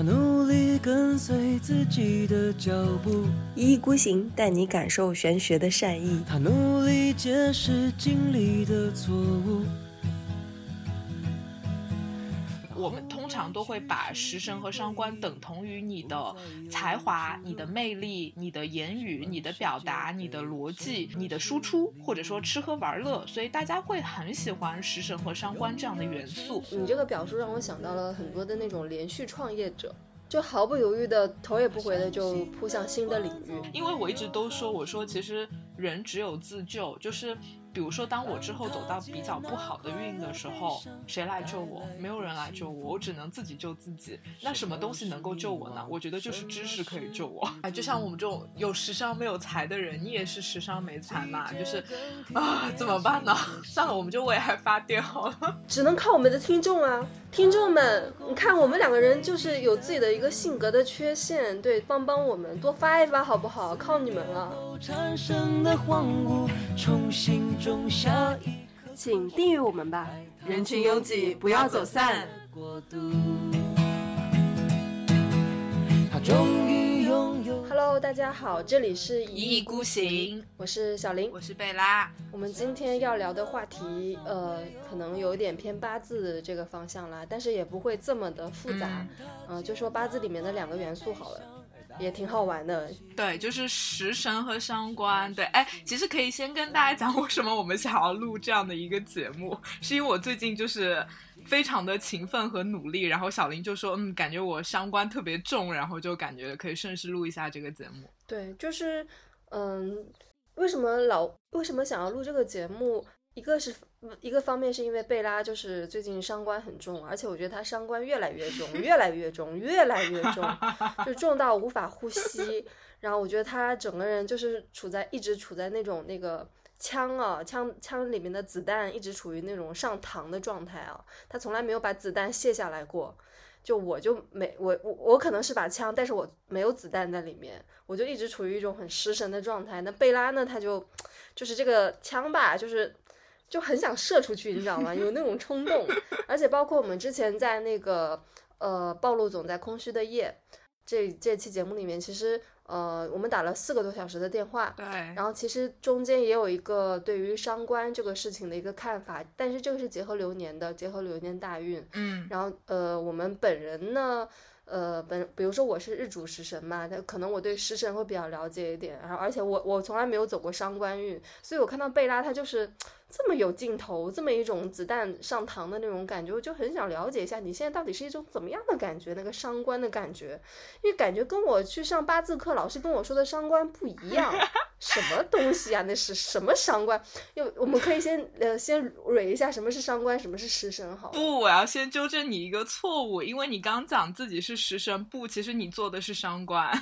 他努力跟随自己的脚步，一意孤行，带你感受玄学的善意。他努力解释经历的错误。我们通常都会把食神和伤官等同于你的才华、你的魅力、你的言语、你的表达、你的逻辑、你的输出，或者说吃喝玩乐，所以大家会很喜欢食神和伤官这样的元素。你这个表述让我想到了很多的那种连续创业者，就毫不犹豫的头也不回的就扑向新的领域。因为我一直都说，我说其实人只有自救，就是。比如说，当我之后走到比较不好的运的时候，谁来救我？没有人来救我，我只能自己救自己。那什么东西能够救我呢？我觉得就是知识可以救我。哎，就像我们这种有时尚没有才的人，你也是时尚没才嘛？就是啊，怎么办呢？算了，我们就为爱发电好了。只能靠我们的听众啊，听众们，你看我们两个人就是有自己的一个性格的缺陷，对，帮帮我们，多发一发好不好？靠你们了。请订阅我们吧，人群拥挤，不要走散。Hello，大家好，这里是一意孤行，我是小林，我是贝拉。我们今天要聊的话题，呃，可能有点偏八字这个方向啦，但是也不会这么的复杂，嗯，就说八字里面的两个元素好了。也挺好玩的，对，就是食神和伤官，对，哎，其实可以先跟大家讲为什么我们想要录这样的一个节目，是因为我最近就是非常的勤奋和努力，然后小林就说，嗯，感觉我伤官特别重，然后就感觉可以顺势录一下这个节目。对，就是，嗯，为什么老为什么想要录这个节目？一个是一个方面，是因为贝拉就是最近伤官很重，而且我觉得他伤官越来越重，越来越重，越来越重，就重到无法呼吸。然后我觉得他整个人就是处在一直处在那种那个枪啊枪枪里面的子弹一直处于那种上膛的状态啊，他从来没有把子弹卸下来过。就我就没我我我可能是把枪，但是我没有子弹在里面，我就一直处于一种很失神的状态。那贝拉呢，他就就是这个枪吧，就是。就很想射出去，你知道吗？有那种冲动，而且包括我们之前在那个呃暴露总在空虚的夜这这期节目里面，其实呃我们打了四个多小时的电话，对，然后其实中间也有一个对于伤官这个事情的一个看法，但是这个是结合流年的，结合流年大运，嗯，然后呃我们本人呢。呃，本比如说我是日主食神嘛，他可能我对食神会比较了解一点，然后而且我我从来没有走过伤官运，所以我看到贝拉他就是这么有劲头，这么一种子弹上膛的那种感觉，我就很想了解一下你现在到底是一种怎么样的感觉，那个伤官的感觉，因为感觉跟我去上八字课老师跟我说的伤官不一样。什么东西啊？那是什么伤官？又我们可以先呃先蕊一下什么是伤官，什么是食神好？不，我要先纠正你一个错误，因为你刚讲自己是食神，不，其实你做的是伤官。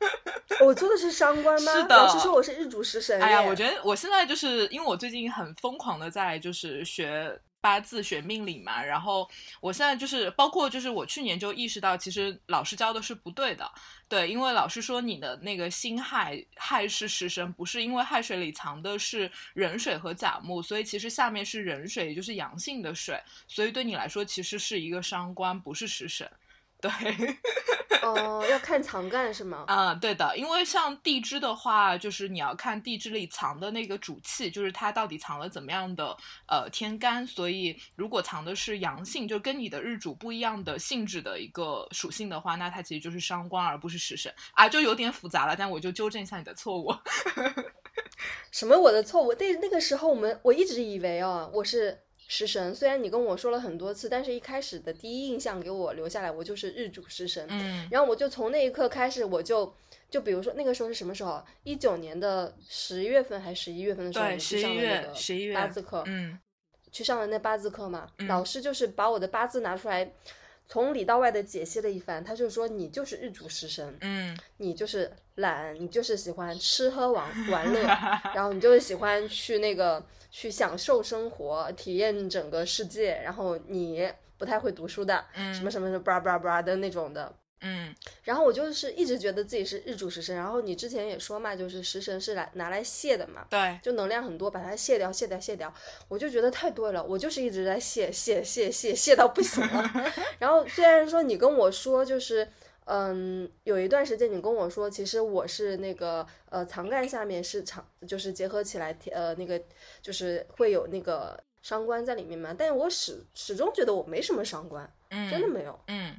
我做的是伤官吗？是的，我是说我是日主食神。哎呀，我觉得我现在就是因为我最近很疯狂的在就是学。八字学命理嘛，然后我现在就是包括就是我去年就意识到，其实老师教的是不对的，对，因为老师说你的那个辛亥亥是食神，不是因为亥水里藏的是壬水和甲木，所以其实下面是壬水，也就是阳性的水，所以对你来说其实是一个伤官，不是食神。对，哦，要看藏干是吗？啊，对的，因为像地支的话，就是你要看地支里藏的那个主气，就是它到底藏了怎么样的呃天干，所以如果藏的是阳性，就跟你的日主不一样的性质的一个属性的话，那它其实就是伤官而不是食神啊，就有点复杂了，但我就纠正一下你的错误。什么我的错误？那那个时候我们我一直以为啊，我是。食神，虽然你跟我说了很多次，但是一开始的第一印象给我留下来，我就是日主食神。嗯，然后我就从那一刻开始，我就就比如说那个时候是什么时候？一九年的十一月份还是十一月份的时候？对，十一月，十一月八字课，嗯，去上了那八字课嘛。老师就是把我的八字拿出来，从里到外的解析了一番。他就说你就是日主食神，嗯，你就是懒，你就是喜欢吃喝玩玩乐，然后你就是喜欢去那个。去享受生活，体验整个世界，然后你不太会读书的，嗯什么什么什么，巴拉巴拉巴拉的那种的，嗯然后我就是一直觉得自己是日主食神，然后你之前也说嘛，就是食神是来拿来泄的嘛，对，就能量很多，把它卸掉、卸掉、卸掉，我就觉得太对了，我就是一直在卸、卸、卸、卸、卸到不行了。然后虽然说你跟我说就是。嗯，有一段时间你跟我说，其实我是那个呃藏干下面是藏，就是结合起来呃那个就是会有那个伤官在里面嘛，但是我始始终觉得我没什么伤官，嗯，真的没有。嗯，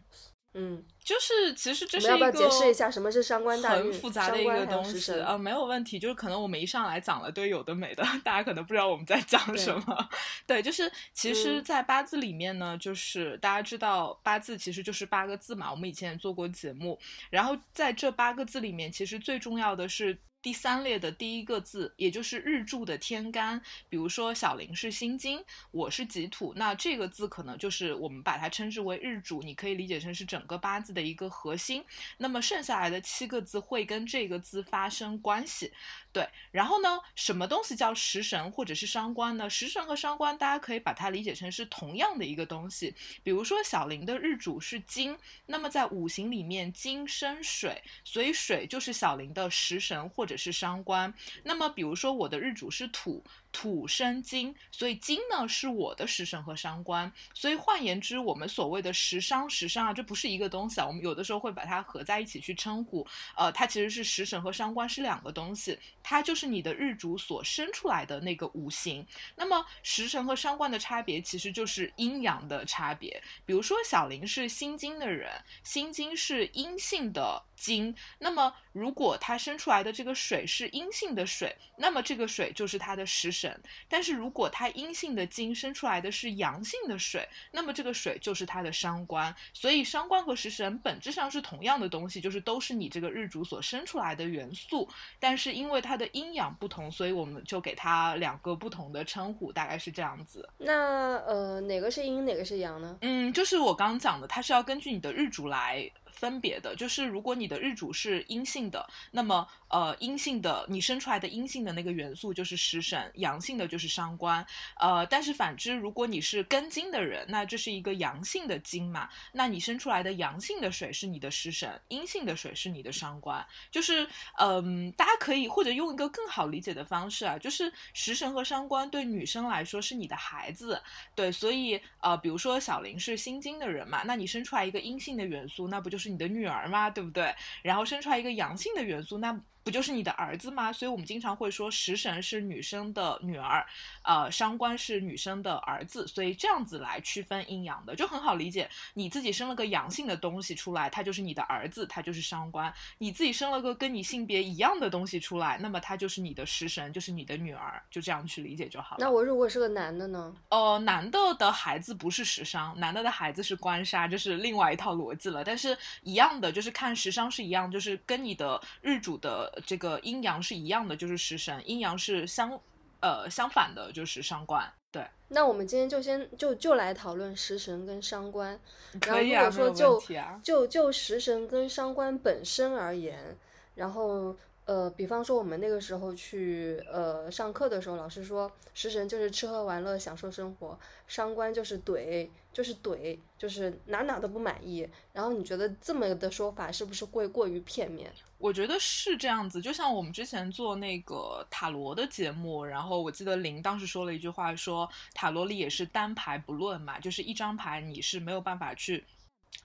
嗯，就是其实这是一个不要解释一下什么是伤官大运？很复杂的一个东西啊、没有问题。就是可能我们一上来讲了都有的没的，大家可能不知道我们在讲什么。对，就是其实，嗯在八字里面呢，就是大家知道八字其实就是八个字嘛，我们以前也做过节目。然后在这八个字里面，其实最重要的是。第三列的第一个字，也就是日柱的天干，比如说小林是辛金，我是己土，那这个字可能就是我们把它称之为日主，你可以理解成是整个八字的一个核心。那么剩下来的七个字会跟这个字发生关系，对。然后呢，什么东西叫食神或者是伤官呢？食神和伤官，大家可以把它理解成是同样的一个东西。比如说小林的日主是金，那么在五行里面金生水，所以水就是小林的食神或者是伤官。那么比如说我的日主是土。土生金，所以金呢是我的食神和伤官，所以换言之，我们所谓的食伤、食伤啊，这不是一个东西啊，我们有的时候会把它合在一起去称呼，呃，它其实是食神和伤官是两个东西，它就是你的日主所生出来的那个五行。那么食神和伤官的差别其实就是阴阳的差别，比如说小林是心金的人，心金是阴性的金，那么如果他生出来的这个水是阴性的水，那么这个水就是他的食神。但是如果他阴性的金生出来的是阳性的水，那么这个水就是他的伤官。所以伤官和食神本质上是同样的东西，就是都是你这个日主所生出来的元素。但是因为它的阴阳不同，所以我们就给它两个不同的称呼，大概是这样子。那呃，哪个是阴，哪个是阳呢？嗯，就是我刚刚讲的，它是要根据你的日主来分别的。就是如果你的日主是阴性的，那么呃，阴性的你生出来的阴性的那个元素就是食神，阳性的就是伤官。呃，但是反之，如果你是庚金的人，那这是一个阳性的金嘛，那你生出来的阳性的水是你的食神，阴性的水是你的伤官。就是嗯，大家可以或者用一个更好理解的方式啊，就是食神和伤官对女生来说是你的孩子，对，所以呃，比如说小林是心金的人嘛，那你生出来一个阴性的元素，那不就是你的女儿嘛？对不对？然后生出来一个阳性的元素，那不就是你的儿子吗？所以我们经常会说食神是女生的女儿，呃，伤官是女生的儿子，所以这样子来区分阴阳的就很好理解。你自己生了个阳性的东西出来，它就是你的儿子，它就是伤官；你自己生了个跟你性别一样的东西出来，那么它就是你的食神，就是你的女儿，就这样去理解就好了。那我如果是个男的呢？呃，男的的孩子不是食伤，男的的孩子是官杀，这是另外一套逻辑了。但是一样的，就是看食伤是一样，就是跟你的日主的这个阴阳是一样的，就是食神；阴阳是相呃相反的，就是伤官。对，那我们今天就先就就来讨论食神跟伤官。然后可以啊，如果说就。就就食神跟伤官本身而言，然后呃，比方说我们那个时候去呃上课的时候，老师说食神就是吃喝玩乐享受生活，伤官就是怼，就是怼，就是哪哪都不满意。然后你觉得这么的说法是不是会过于片面？我觉得是这样子，就像我们之前做那个塔罗的节目，然后我记得林当时说了一句话说，塔罗里也是单牌不论嘛，就是一张牌你是没有办法去。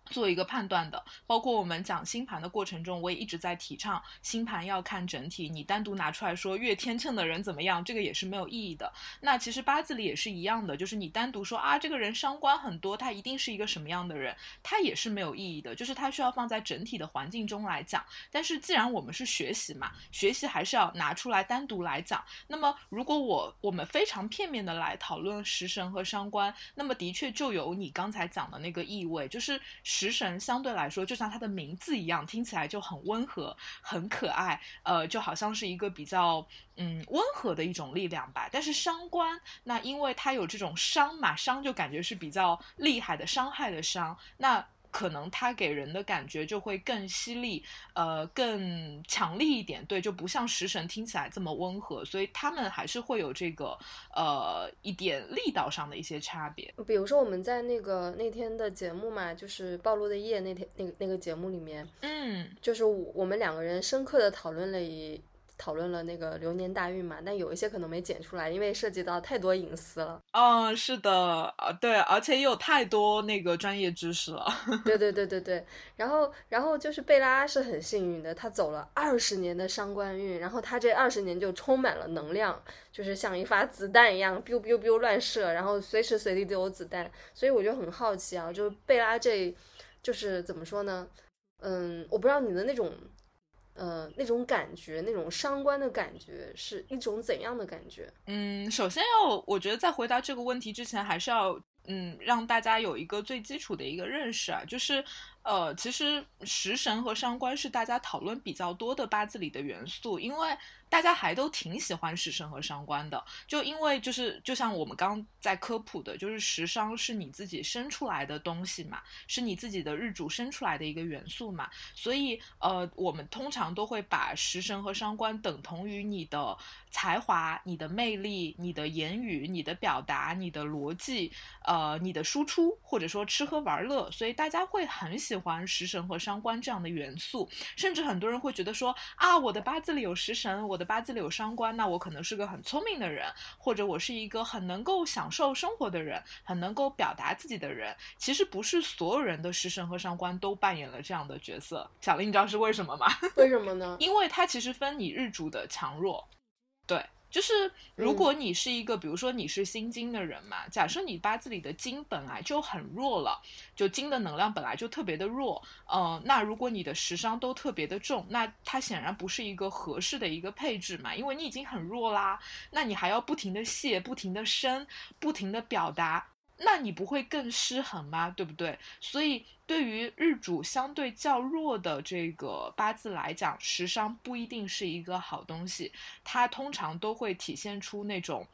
做一个判断的，包括我们讲星盘的过程中，我也一直在提倡星盘要看整体。你单独拿出来说月天秤的人怎么样，这个也是没有意义的。那其实八字里也是一样的，就是你单独说啊，这个人伤官很多，他一定是一个什么样的人，他也是没有意义的。就是他需要放在整体的环境中来讲。但是既然我们是学习嘛，学习还是要拿出来单独来讲。那么如果我我们非常片面的来讨论食神和伤官，那么的确就有你刚才讲的那个意味，就是食神相对来说就像它的名字一样，听起来就很温和、很可爱，呃，就好像是一个比较嗯温和的一种力量吧。但是伤官，那因为它有这种伤嘛，伤就感觉是比较厉害的伤害的伤，那。可能它给人的感觉就会更犀利，呃，更强力一点。对，就不像食神听起来这么温和，所以他们还是会有这个呃一点力道上的一些差别。比如说我们在那个那天的节目嘛，就是暴露的夜那天那个那个节目里面，嗯，就是我们两个人深刻的讨论了一。讨论了那个流年大运嘛，但有一些可能没剪出来，因为涉及到太多隐私了。嗯，是的，啊，对，而且也有太多那个专业知识了。对对对对对。然后，然后就是贝拉是很幸运的，他走了二十年的伤官运，然后他这二十年就充满了能量，就是像一发子弹一样，biu biu biu 乱射，然后随时随地都有子弹。所以我就很好奇啊，就是贝拉这，就是怎么说呢？嗯，我不知道你的那种。呃，那种感觉，那种伤官的感觉，是一种怎样的感觉？嗯，首先要，我觉得在回答这个问题之前，还是要，嗯，让大家有一个最基础的一个认识啊，就是。呃，其实食神和伤官是大家讨论比较多的八字里的元素，因为大家还都挺喜欢食神和伤官的。就因为就是就像我们刚在科普的，就是食伤是你自己生出来的东西嘛，是你自己的日主生出来的一个元素嘛，所以呃，我们通常都会把食神和伤官等同于你的才华、你的魅力、你的言语、你的表达、你的逻辑，呃，你的输出，或者说吃喝玩乐，所以大家会很喜。喜欢食神和伤官这样的元素，甚至很多人会觉得说啊，我的八字里有食神，我的八字里有伤官，那我可能是个很聪明的人，或者我是一个很能够享受生活的人，很能够表达自己的人。其实不是所有人的食神和伤官都扮演了这样的角色。小林，你知道是为什么吗？为什么呢？因为它其实分你日主的强弱，对。就是如果你是一个，比如说你是心经的人嘛，假设你八字里的金本来就很弱了，就金的能量本来就特别的弱，呃，那如果你的食伤都特别的重，那它显然不是一个合适的一个配置嘛，因为你已经很弱啦，那你还要不停的泄，不停的生，不停的表达。那你不会更失衡吗？对不对？所以对于日主相对较弱的这个八字来讲，食伤不一定是一个好东西。它通常都会体现出那种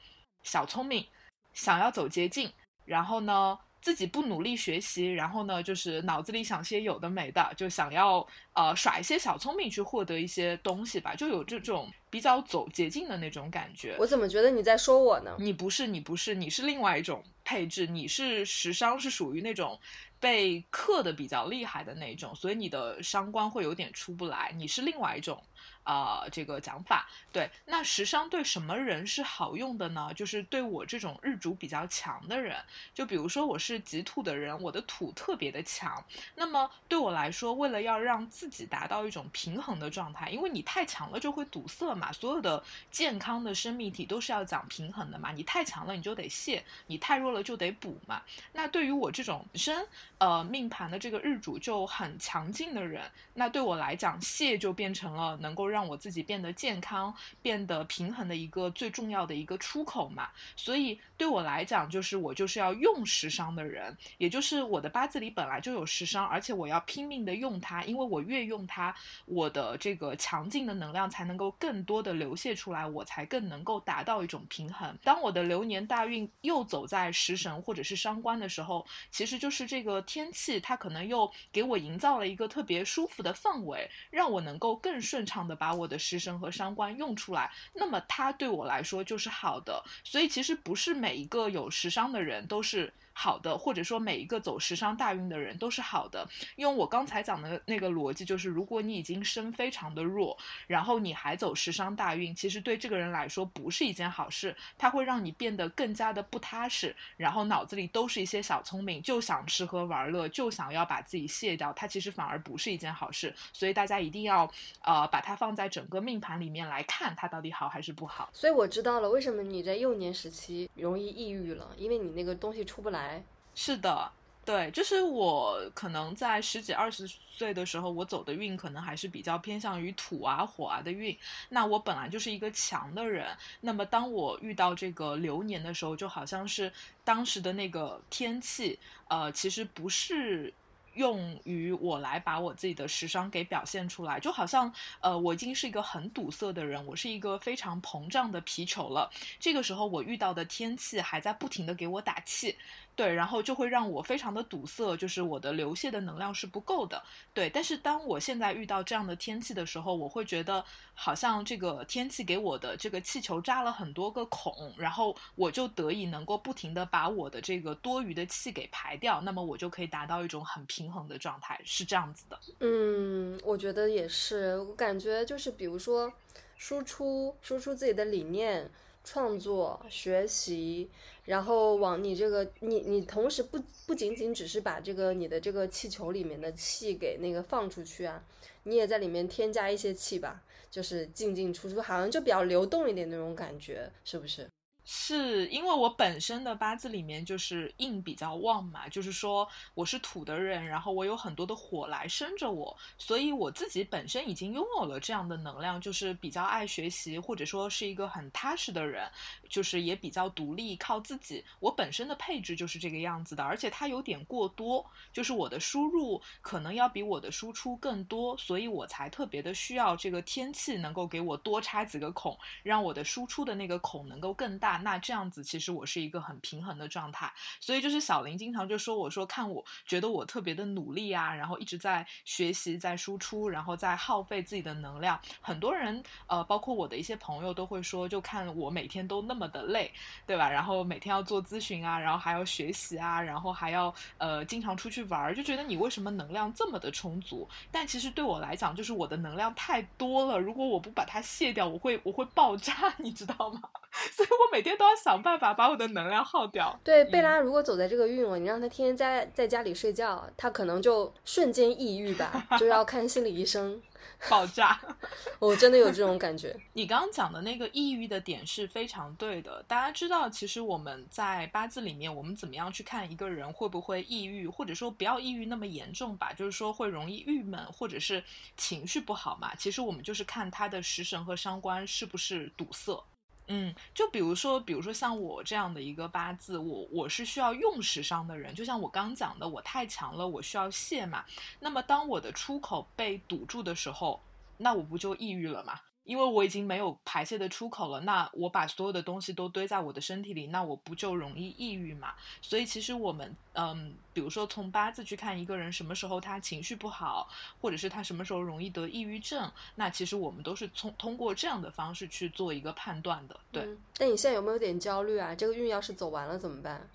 小聪明，想要走捷径，然后呢自己不努力学习，然后呢就是脑子里想些有的没的，就想要呃耍一些小聪明去获得一些东西吧，就有这种比较走捷径的那种感觉。我怎么觉得你在说我呢？你不是，你不是，你是另外一种。配置你是食伤是属于那种被克的比较厉害的那种，所以你的伤官会有点出不来。你是另外一种。啊，这个讲法对。那食伤对什么人是好用的呢？就是对我这种日主比较强的人，就比如说我是己土的人，我的土特别的强。那么对我来说，为了要让自己达到一种平衡的状态，因为你太强了就会堵塞嘛。所有的健康的生命体都是要讲平衡的嘛。你太强了你就得泄，你太弱了就得补嘛。那对于我这种身呃命盘的这个日主就很强劲的人，那对我来讲泄就变成了能够让让我自己变得健康、变得平衡的一个最重要的一个出口嘛，所以对我来讲，就是我就是要用食伤的人，也就是我的八字里本来就有食伤，而且我要拼命的用它，因为我越用它，我的这个强劲的能量才能够更多的流泻出来，我才更能够达到一种平衡。当我的流年大运又走在食神或者是伤官的时候，其实就是这个天气，它可能又给我营造了一个特别舒服的氛围，让我能够更顺畅的把。把我的食神和伤官用出来，那么它对我来说就是好的。所以其实不是每一个有食伤的人都是。好的，或者说每一个走时尚大运的人都是好的，因为我刚才讲的那个逻辑就是，如果你已经身非常的弱，然后你还走时尚大运，其实对这个人来说不是一件好事，它会让你变得更加的不踏实，然后脑子里都是一些小聪明，就想吃喝玩乐，就想要把自己卸掉，它其实反而不是一件好事，所以大家一定要呃把它放在整个命盘里面来看，它到底好还是不好。所以我知道了为什么你在幼年时期容易抑郁了，因为你那个东西出不来。是的，对，就是我可能在十几二十岁的时候，我走的运可能还是比较偏向于土啊火啊的运。那我本来就是一个强的人，那么当我遇到这个流年的时候，就好像是当时的那个天气，呃，其实不是。用于我来把我自己的时尚给表现出来，就好像呃，我已经是一个很堵塞的人，我是一个非常膨胀的皮球了。这个时候我遇到的天气还在不停的给我打气。对，然后就会让我非常的堵塞，就是我的流泻的能量是不够的。对，但是当我现在遇到这样的天气的时候，我会觉得好像这个天气给我的这个气球扎了很多个孔，然后我就得以能够不停的把我的这个多余的气给排掉，那么我就可以达到一种很平平衡的状态，是这样子的。嗯，我觉得也是，我感觉就是比如说输出输出自己的理念。创作、学习，然后往你这个你你同时不不仅仅只是把这个你的这个气球里面的气给那个放出去啊，你也在里面添加一些气吧，就是进进出出，好像就比较流动一点那种感觉，是不是？是因为我本身的八字里面就是印比较旺嘛，就是说我是土的人，然后我有很多的火来生着我，所以我自己本身已经拥有了这样的能量，就是比较爱学习，或者说是一个很踏实的人，就是也比较独立，靠自己。我本身的配置就是这个样子的，而且它有点过多，就是我的输入可能要比我的输出更多，所以我才特别的需要这个天气能够给我多插几个孔，让我的输出的那个孔能够更大。那这样子，其实我是一个很平衡的状态，所以就是小林经常就说我说看我觉得我特别的努力啊，然后一直在学习，在输出，然后在耗费自己的能量。很多人呃，包括我的一些朋友都会说，就看我每天都那么的累，对吧？然后每天要做咨询啊，然后还要学习啊，然后还要呃经常出去玩儿，就觉得你为什么能量这么的充足？但其实对我来讲，就是我的能量太多了，如果我不把它卸掉，我会我会爆炸，你知道吗？所以我每天都要想办法把我的能量耗掉。对，贝拉如果走在这个运了，你让他天天在在家里睡觉，他可能就瞬间抑郁吧，就要看心理医生，爆炸。我真的有这种感觉。你刚刚讲的那个抑郁的点是非常对的。大家知道，其实我们在八字里面，我们怎么样去看一个人会不会抑郁，或者说不要抑郁那么严重吧？就是说会容易郁闷，或者是情绪不好嘛？其实我们就是看他的食神和伤官是不是堵塞。嗯，就比如说，比如说像我这样的一个八字，我我是需要用时伤的人，就像我刚讲的，我太强了，我需要泄嘛。那么当我的出口被堵住的时候，那我不就抑郁了吗？因为我已经没有排泄的出口了，那我把所有的东西都堆在我的身体里，那我不就容易抑郁嘛？所以其实我们，嗯，比如说从八字去看一个人什么时候他情绪不好，或者是他什么时候容易得抑郁症，那其实我们都是从通过这样的方式去做一个判断的。对，那你现在有没有点焦虑啊？这个运要是走完了怎么办？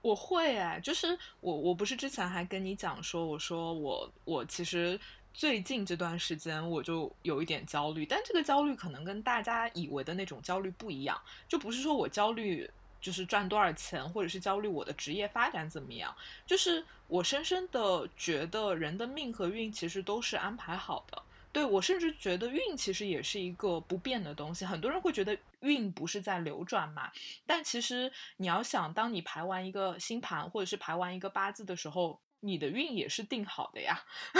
我会哎，就是我我不是之前还跟你讲说，我说我我其实。最近这段时间我就有一点焦虑，但这个焦虑可能跟大家以为的那种焦虑不一样，就不是说我焦虑就是赚多少钱，或者是焦虑我的职业发展怎么样，就是我深深的觉得人的命和运其实都是安排好的。对我甚至觉得运其实也是一个不变的东西，很多人会觉得运不是在流转嘛，但其实你要想，当你排完一个星盘或者是排完一个八字的时候。你的运也是定好的呀，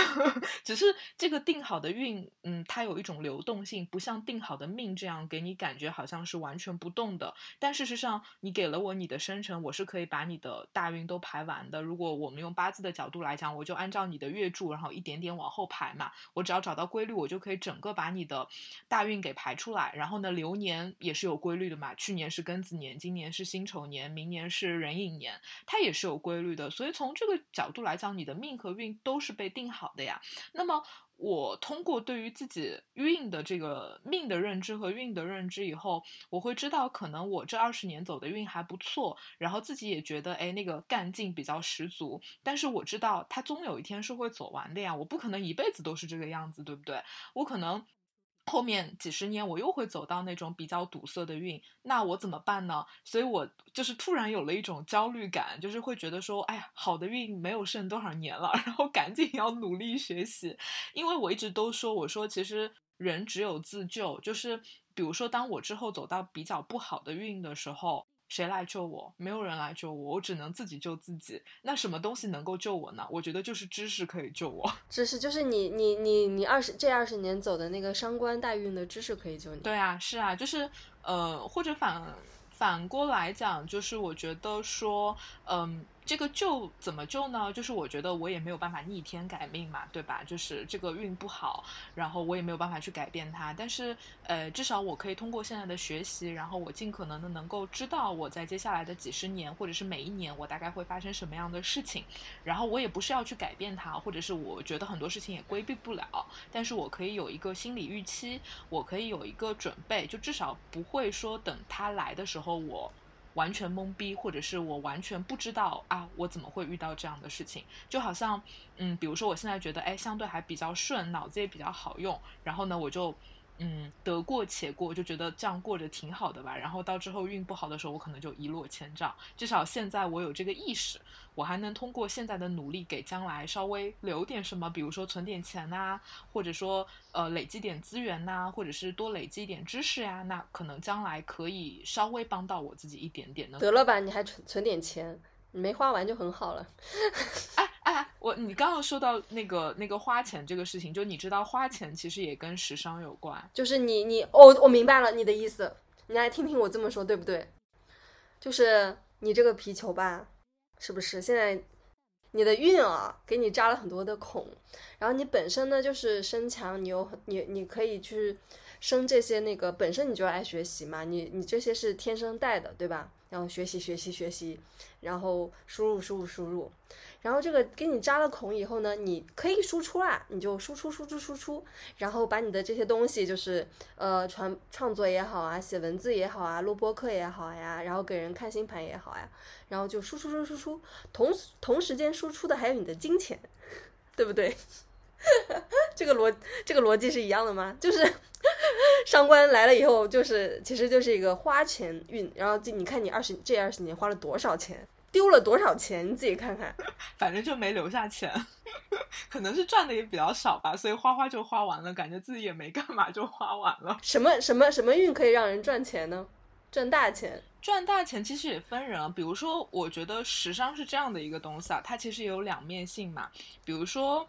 只是这个定好的运，嗯，它有一种流动性，不像定好的命这样给你感觉好像是完全不动的。但事实上，你给了我你的生辰，我是可以把你的大运都排完的。如果我们用八字的角度来讲，我就按照你的月柱，然后一点点往后排嘛。我只要找到规律，我就可以整个把你的大运给排出来。然后呢，流年也是有规律的嘛。去年是庚子年，今年是辛丑年，明年是壬寅年，它也是有规律的。所以从这个角度来。来讲，你的命和运都是被定好的呀。那么，我通过对于自己运的这个命的认知和运的认知以后，我会知道，可能我这二十年走的运还不错，然后自己也觉得，哎，那个干劲比较十足。但是我知道，它终有一天是会走完的呀。我不可能一辈子都是这个样子，对不对？我可能。后面几十年我又会走到那种比较堵塞的运，那我怎么办呢？所以我就是突然有了一种焦虑感，就是会觉得说，哎呀，好的运没有剩多少年了，然后赶紧要努力学习，因为我一直都说，我说其实人只有自救，就是比如说当我之后走到比较不好的运的时候。谁来救我？没有人来救我，我只能自己救自己。那什么东西能够救我呢？我觉得就是知识可以救我。知识就是你你你你二十这二十年走的那个伤官大运的知识可以救你。对啊，是啊，就是呃，或者反反过来讲，就是我觉得说，嗯，这个救怎么救呢？就是我觉得我也没有办法逆天改命嘛，对吧？就是这个运不好，然后我也没有办法去改变它。但是，呃，至少我可以通过现在的学习，然后我尽可能的能够知道我在接下来的几十年，或者是每一年，我大概会发生什么样的事情。然后我也不是要去改变它，或者是我觉得很多事情也规避不了，但是我可以有一个心理预期，我可以有一个准备，就至少不会说等它来的时候我。完全懵逼，或者是我完全不知道啊，我怎么会遇到这样的事情？就好像，嗯，比如说我现在觉得，哎，相对还比较顺，脑子也比较好用，然后呢，我就。嗯，得过且过，就觉得这样过着挺好的吧。然后到之后运不好的时候，我可能就一落千丈。至少现在我有这个意识，我还能通过现在的努力给将来稍微留点什么，比如说存点钱呐，或者说呃累积点资源呐，或者是多累积一点知识呀，那可能将来可以稍微帮到我自己一点点的。得了吧，你还存存点钱，你没花完就很好了。哎。哎，我你刚刚说到那个那个花钱这个事情，就你知道花钱其实也跟时尚有关。就是你你哦，我明白了你的意思，你来听听我这么说对不对？就是你这个皮球吧，是不是现在你的运啊给你扎了很多的孔，然后你本身呢就是身强，你有你你可以去生这些那个本身你就爱学习嘛，你你这些是天生带的对吧？然后学习学习学习，然后输入输入输入。然后这个给你扎了孔以后呢，你可以输出啦，你就输出输出输出，然后把你的这些东西，就是呃传创作也好啊，写文字也好啊，录播课也好呀，然后给人看星盘也好呀，然后就输出输出输出，同同时间输出的还有你的金钱，对不对？这个逻这个逻辑是一样的吗？就是 上官来了以后，就是其实就是一个花钱运，然后这你看你二十这二十年花了多少钱？丢了多少钱？你自己看看，反正就没留下钱，可能是赚的也比较少吧，所以花花就花完了，感觉自己也没干嘛就花完了。什么什么什么运可以让人赚钱呢？赚大钱？赚大钱其实也分人啊。比如说，我觉得时尚是这样的一个东西啊，它其实有两面性嘛。比如说，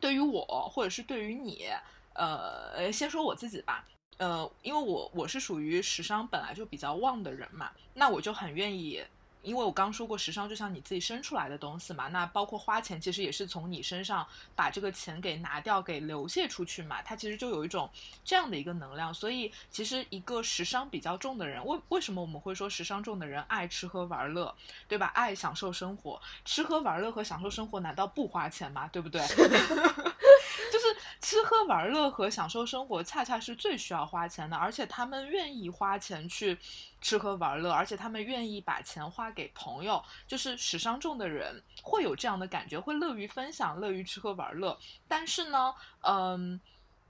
对于我或者是对于你，呃，先说我自己吧，呃，因为我我是属于时尚本来就比较旺的人嘛，那我就很愿意。因为我刚说过，时尚就像你自己生出来的东西嘛，那包括花钱，其实也是从你身上把这个钱给拿掉，给流泻出去嘛，它其实就有一种这样的一个能量。所以，其实一个时尚比较重的人，为为什么我们会说时尚重的人爱吃喝玩乐，对吧？爱享受生活，吃喝玩乐和享受生活，难道不花钱吗？对不对？就是吃喝玩乐和享受生活，恰恰是最需要花钱的，而且他们愿意花钱去。吃喝玩乐，而且他们愿意把钱花给朋友，就是时尚重的人会有这样的感觉，会乐于分享，乐于吃喝玩乐。但是呢，嗯，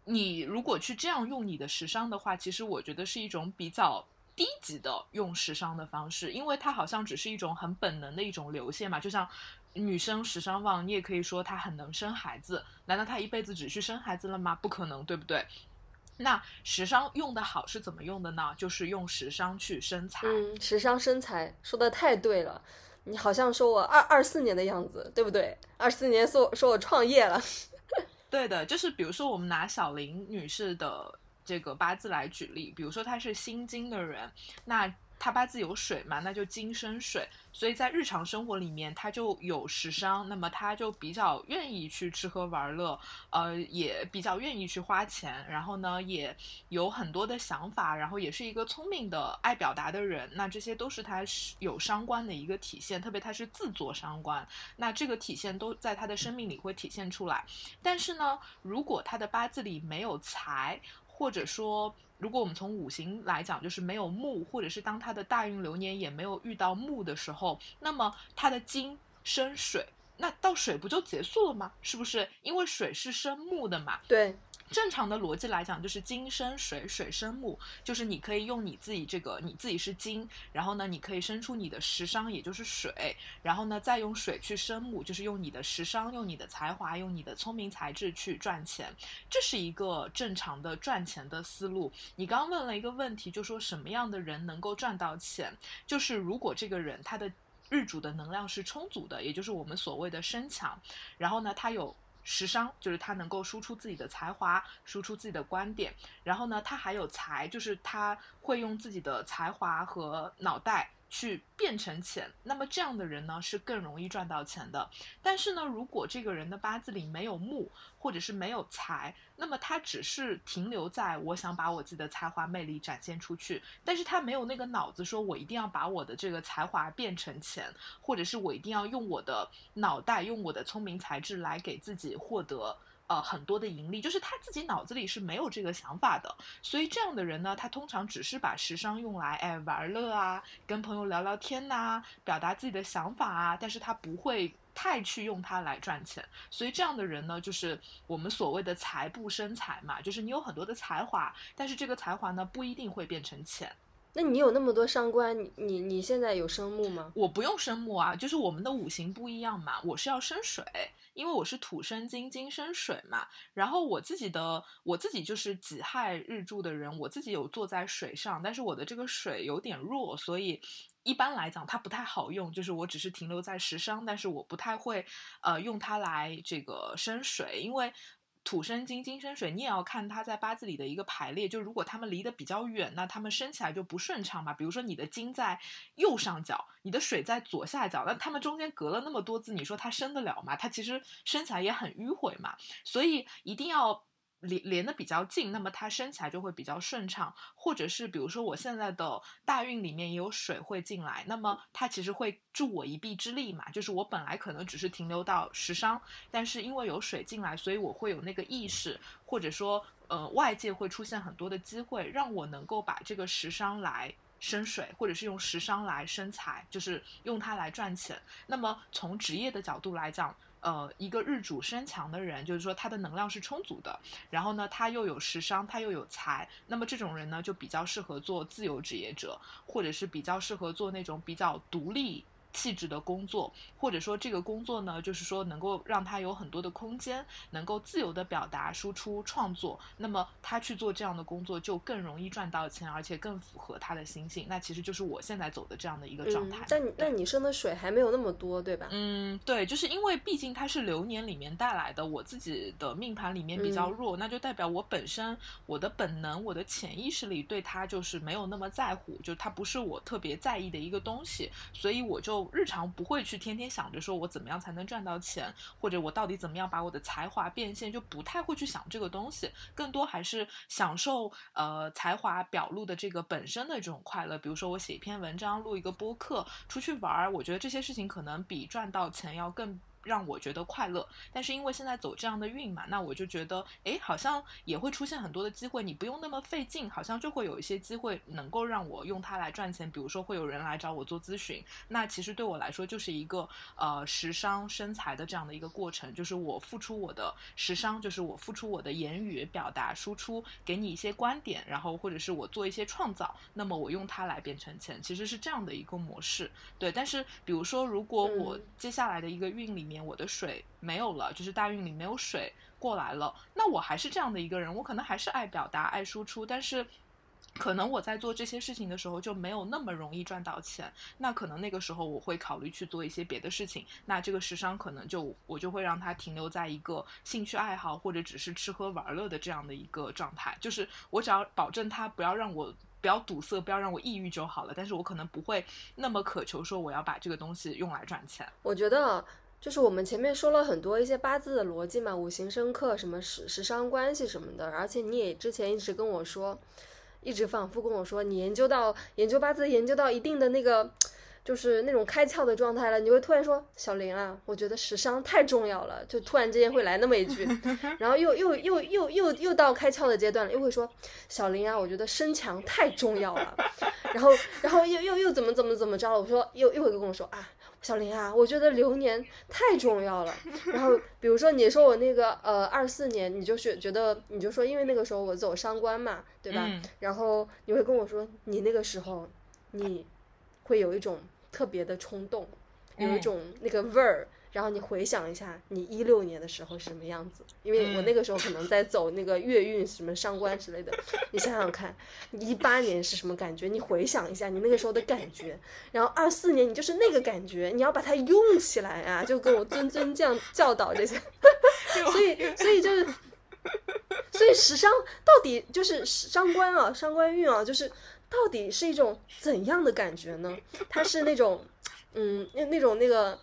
你如果去这样用你的时尚的话，其实我觉得是一种比较低级的用时尚的方式，因为它好像只是一种很本能的一种流线嘛。就像女生时尚旺，你也可以说她很能生孩子，难道她一辈子只去生孩子了吗？不可能，对不对？那时尚用的好是怎么用的呢？就是用时尚去生财。嗯，时尚生财说的太对了，你好像说我二二四年的样子，对不对？二四年说说我创业了。对的，就是比如说我们拿小林女士的这个八字来举例，比如说她是心金的人，那。他八字有水嘛，那就金生水，所以在日常生活里面他就有食伤，那么他就比较愿意去吃喝玩乐，呃，也比较愿意去花钱，然后呢，也有很多的想法，然后也是一个聪明的、爱表达的人，那这些都是他有伤官的一个体现，特别他是自作伤官，那这个体现都在他的生命里会体现出来。但是呢，如果他的八字里没有财，或者说。如果我们从五行来讲，就是没有木，或者是当他的大运流年也没有遇到木的时候，那么他的金生水，那到水不就结束了吗？是不是？因为水是生木的嘛。对。正常的逻辑来讲，就是金生水，水生木，就是你可以用你自己这个，你自己是金，然后呢，你可以生出你的食伤，也就是水，然后呢，再用水去生木，就是用你的食伤，用你的才华，用你的聪明才智去赚钱，这是一个正常的赚钱的思路。你刚刚问了一个问题，就说什么样的人能够赚到钱？就是如果这个人他的日主的能量是充足的，也就是我们所谓的身强，然后呢，他有。时商就是他能够输出自己的才华，输出自己的观点，然后呢，他还有才，就是他会用自己的才华和脑袋去变成钱，那么这样的人呢是更容易赚到钱的。但是呢，如果这个人的八字里没有木，或者是没有财，那么他只是停留在我想把我自己的才华魅力展现出去，但是他没有那个脑子说我一定要把我的这个才华变成钱，或者是我一定要用我的脑袋、用我的聪明才智来给自己获得。呃，很多的盈利，就是他自己脑子里是没有这个想法的，所以这样的人呢，他通常只是把时尚用来哎玩乐啊，跟朋友聊聊天呐，表达自己的想法啊，但是他不会太去用它来赚钱。所以这样的人呢，就是我们所谓的财不生财嘛，就是你有很多的才华，但是这个才华呢不一定会变成钱。那你有那么多伤官，你你你现在有生木吗？我不用生木啊，就是我们的五行不一样嘛，我是要生水。因为我是土生金，金生水嘛，然后我自己的我自己就是己亥日柱的人，我自己有坐在水上，但是我的这个水有点弱，所以一般来讲它不太好用，就是我只是停留在食伤，但是我不太会呃用它来这个生水，因为。土生金，金生水，你也要看它在八字里的一个排列。就如果他们离得比较远，那他们生起来就不顺畅嘛。比如说你的金在右上角，你的水在左下角，那他们中间隔了那么多字，你说它生得了吗？它其实生起来也很迂回嘛。所以一定要。连连的比较近，那么它生起来就会比较顺畅，或者是比如说我现在的大运里面也有水会进来，那么它其实会助我一臂之力嘛，就是我本来可能只是停留到食伤，但是因为有水进来，所以我会有那个意识，或者说呃外界会出现很多的机会，让我能够把这个食伤来生水，或者是用食伤来生财，就是用它来赚钱。那么从职业的角度来讲。呃，一个日主身强的人，就是说他的能量是充足的，然后呢，他又有时商，他又有财，那么这种人呢，就比较适合做自由职业者，或者是比较适合做那种比较独立。气质的工作，或者说这个工作呢，就是说能够让他有很多的空间，能够自由的表达、输出、创作。那么他去做这样的工作，就更容易赚到钱，而且更符合他的心性。那其实就是我现在走的这样的一个状态。但你那你生的水还没有那么多，对吧？嗯，对，就是因为毕竟它是流年里面带来的，我自己的命盘里面比较弱，那就代表我本身我的本能、我的潜意识里对它就是没有那么在乎，就它不是我特别在意的一个东西，所以我就。日常不会去天天想着说我怎么样才能赚到钱，或者我到底怎么样把我的才华变现，就不太会去想这个东西，更多还是享受呃才华表露的这个本身的这种快乐。比如说我写一篇文章，录一个播客，出去玩儿，我觉得这些事情可能比赚到钱要更。让我觉得快乐，但是因为现在走这样的运嘛，那我就觉得，哎，好像也会出现很多的机会，你不用那么费劲，好像就会有一些机会能够让我用它来赚钱。比如说会有人来找我做咨询，那其实对我来说就是一个呃时商身材的这样的一个过程，就是我付出我的时商，就是我付出我的言语表达输出，给你一些观点，然后或者是我做一些创造，那么我用它来变成钱，其实是这样的一个模式。对，但是比如说如果我接下来的一个运里。面我的水没有了，就是大运里没有水过来了。那我还是这样的一个人，我可能还是爱表达、爱输出，但是可能我在做这些事情的时候就没有那么容易赚到钱。那可能那个时候我会考虑去做一些别的事情。那这个时商可能就我就会让它停留在一个兴趣爱好或者只是吃喝玩乐的这样的一个状态。就是我只要保证它不要让我不要堵塞，不要让我抑郁就好了。但是我可能不会那么渴求说我要把这个东西用来赚钱。我觉得。就是我们前面说了很多一些八字的逻辑嘛，五行生克什么时时伤关系什么的，而且你也之前一直跟我说，一直反复跟我说，你研究到研究八字研究到一定的那个，就是那种开窍的状态了，你会突然说小林啊，我觉得时伤太重要了，就突然之间会来那么一句，然后又又又又又又到开窍的阶段了，又会说小林啊，我觉得身强太重要了，然后然后又又又怎么怎么怎么着了，我说又又会跟我说啊。小林啊，我觉得流年太重要了。然后，比如说你说我那个呃二四年，你就是觉得你就说，因为那个时候我走商官嘛，对吧？然后你会跟我说，你那个时候你会有一种特别的冲动，有一种那个味儿。然后你回想一下，你一六年的时候是什么样子？因为我那个时候可能在走那个月运什么上官之类的。你想想看，你一八年是什么感觉？你回想一下你那个时候的感觉。然后二四年你就是那个感觉，你要把它用起来啊！就跟我谆谆这样教导这些。所以，所以就是，所以时商到底就是伤官啊，伤官运啊，就是。到底是一种怎样的感觉呢？它是那种，嗯，那那种那个，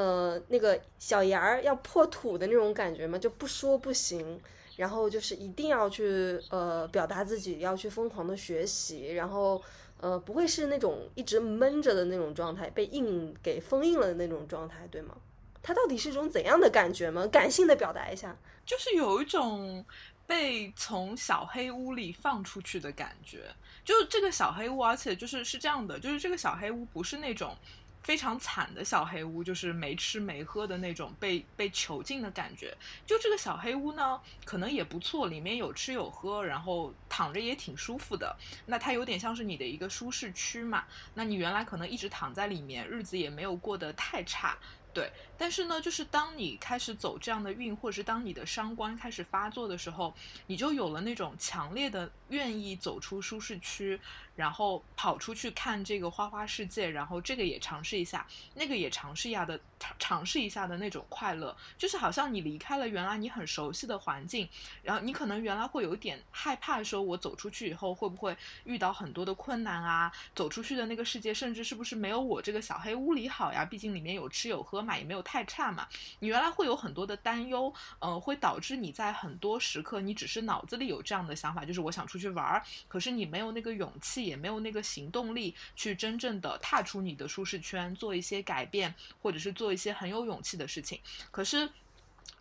呃，那个小芽儿要破土的那种感觉嘛？就不说不行，然后就是一定要去呃表达自己，要去疯狂的学习，然后呃不会是那种一直闷着的那种状态，被硬给封印了的那种状态，对吗？它到底是一种怎样的感觉吗？感性的表达一下，就是有一种被从小黑屋里放出去的感觉。就这个小黑屋，而且就是是这样的，就是这个小黑屋不是那种非常惨的小黑屋，就是没吃没喝的那种被被囚禁的感觉。就这个小黑屋呢，可能也不错，里面有吃有喝，然后躺着也挺舒服的。那它有点像是你的一个舒适区嘛。那你原来可能一直躺在里面，日子也没有过得太差。对，但是呢，就是当你开始走这样的运，或者是当你的伤官开始发作的时候，你就有了那种强烈的愿意走出舒适区，然后跑出去看这个花花世界，然后这个也尝试一下，那个也尝试一下的尝尝试一下的那种快乐，就是好像你离开了原来你很熟悉的环境，然后你可能原来会有点害怕，说我走出去以后会不会遇到很多的困难啊？走出去的那个世界，甚至是不是没有我这个小黑屋里好呀？毕竟里面有吃有喝嘛，也没有太差嘛。你原来会有很多的担忧，呃，会导致你在很多时刻，你只是脑子里有这样的想法，就是我想出去玩儿，可是你没有那个勇气，也没有那个行动力去真正的踏出你的舒适圈，做一些改变，或者是做一些很有勇气的事情。可是。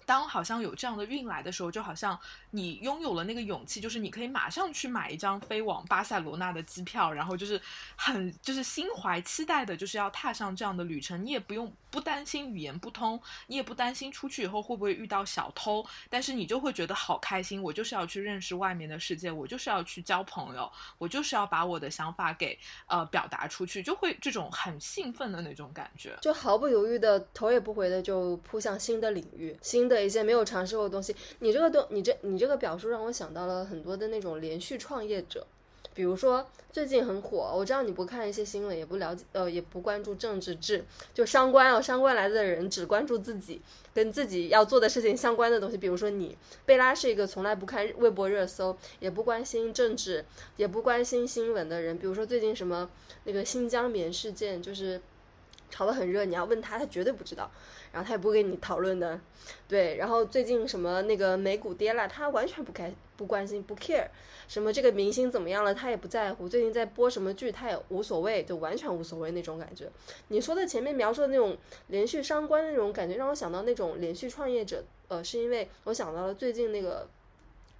当好像有这样的运来的时候，就好像你拥有了那个勇气，就是你可以马上去买一张飞往巴塞罗那的机票，然后就是很就是心怀期待的，就是要踏上这样的旅程。你也不用不担心语言不通，你也不担心出去以后会不会遇到小偷，但是你就会觉得好开心。我就是要去认识外面的世界，我就是要去交朋友，我就是要把我的想法给呃表达出去，就会这种很兴奋的那种感觉，就毫不犹豫的头也不回的就扑向新的领域，新的。一些没有尝试过的东西，你这个东，你这你这个表述让我想到了很多的那种连续创业者，比如说最近很火，我知道你不看一些新闻，也不了解，呃，也不关注政治制，就商官哦，商官来的人只关注自己跟自己要做的事情相关的东西，比如说你，贝拉是一个从来不看微博热搜，也不关心政治，也不关心新闻的人，比如说最近什么那个新疆棉事件，就是炒得很热，你要问他，他绝对不知道。然后他也不会跟你讨论的，对。然后最近什么那个美股跌了，他完全不开不关心不 care。什么这个明星怎么样了，他也不在乎。最近在播什么剧，他也无所谓，就完全无所谓那种感觉。你说的前面描述的那种连续伤官的那种感觉，让我想到那种连续创业者。呃，是因为我想到了最近那个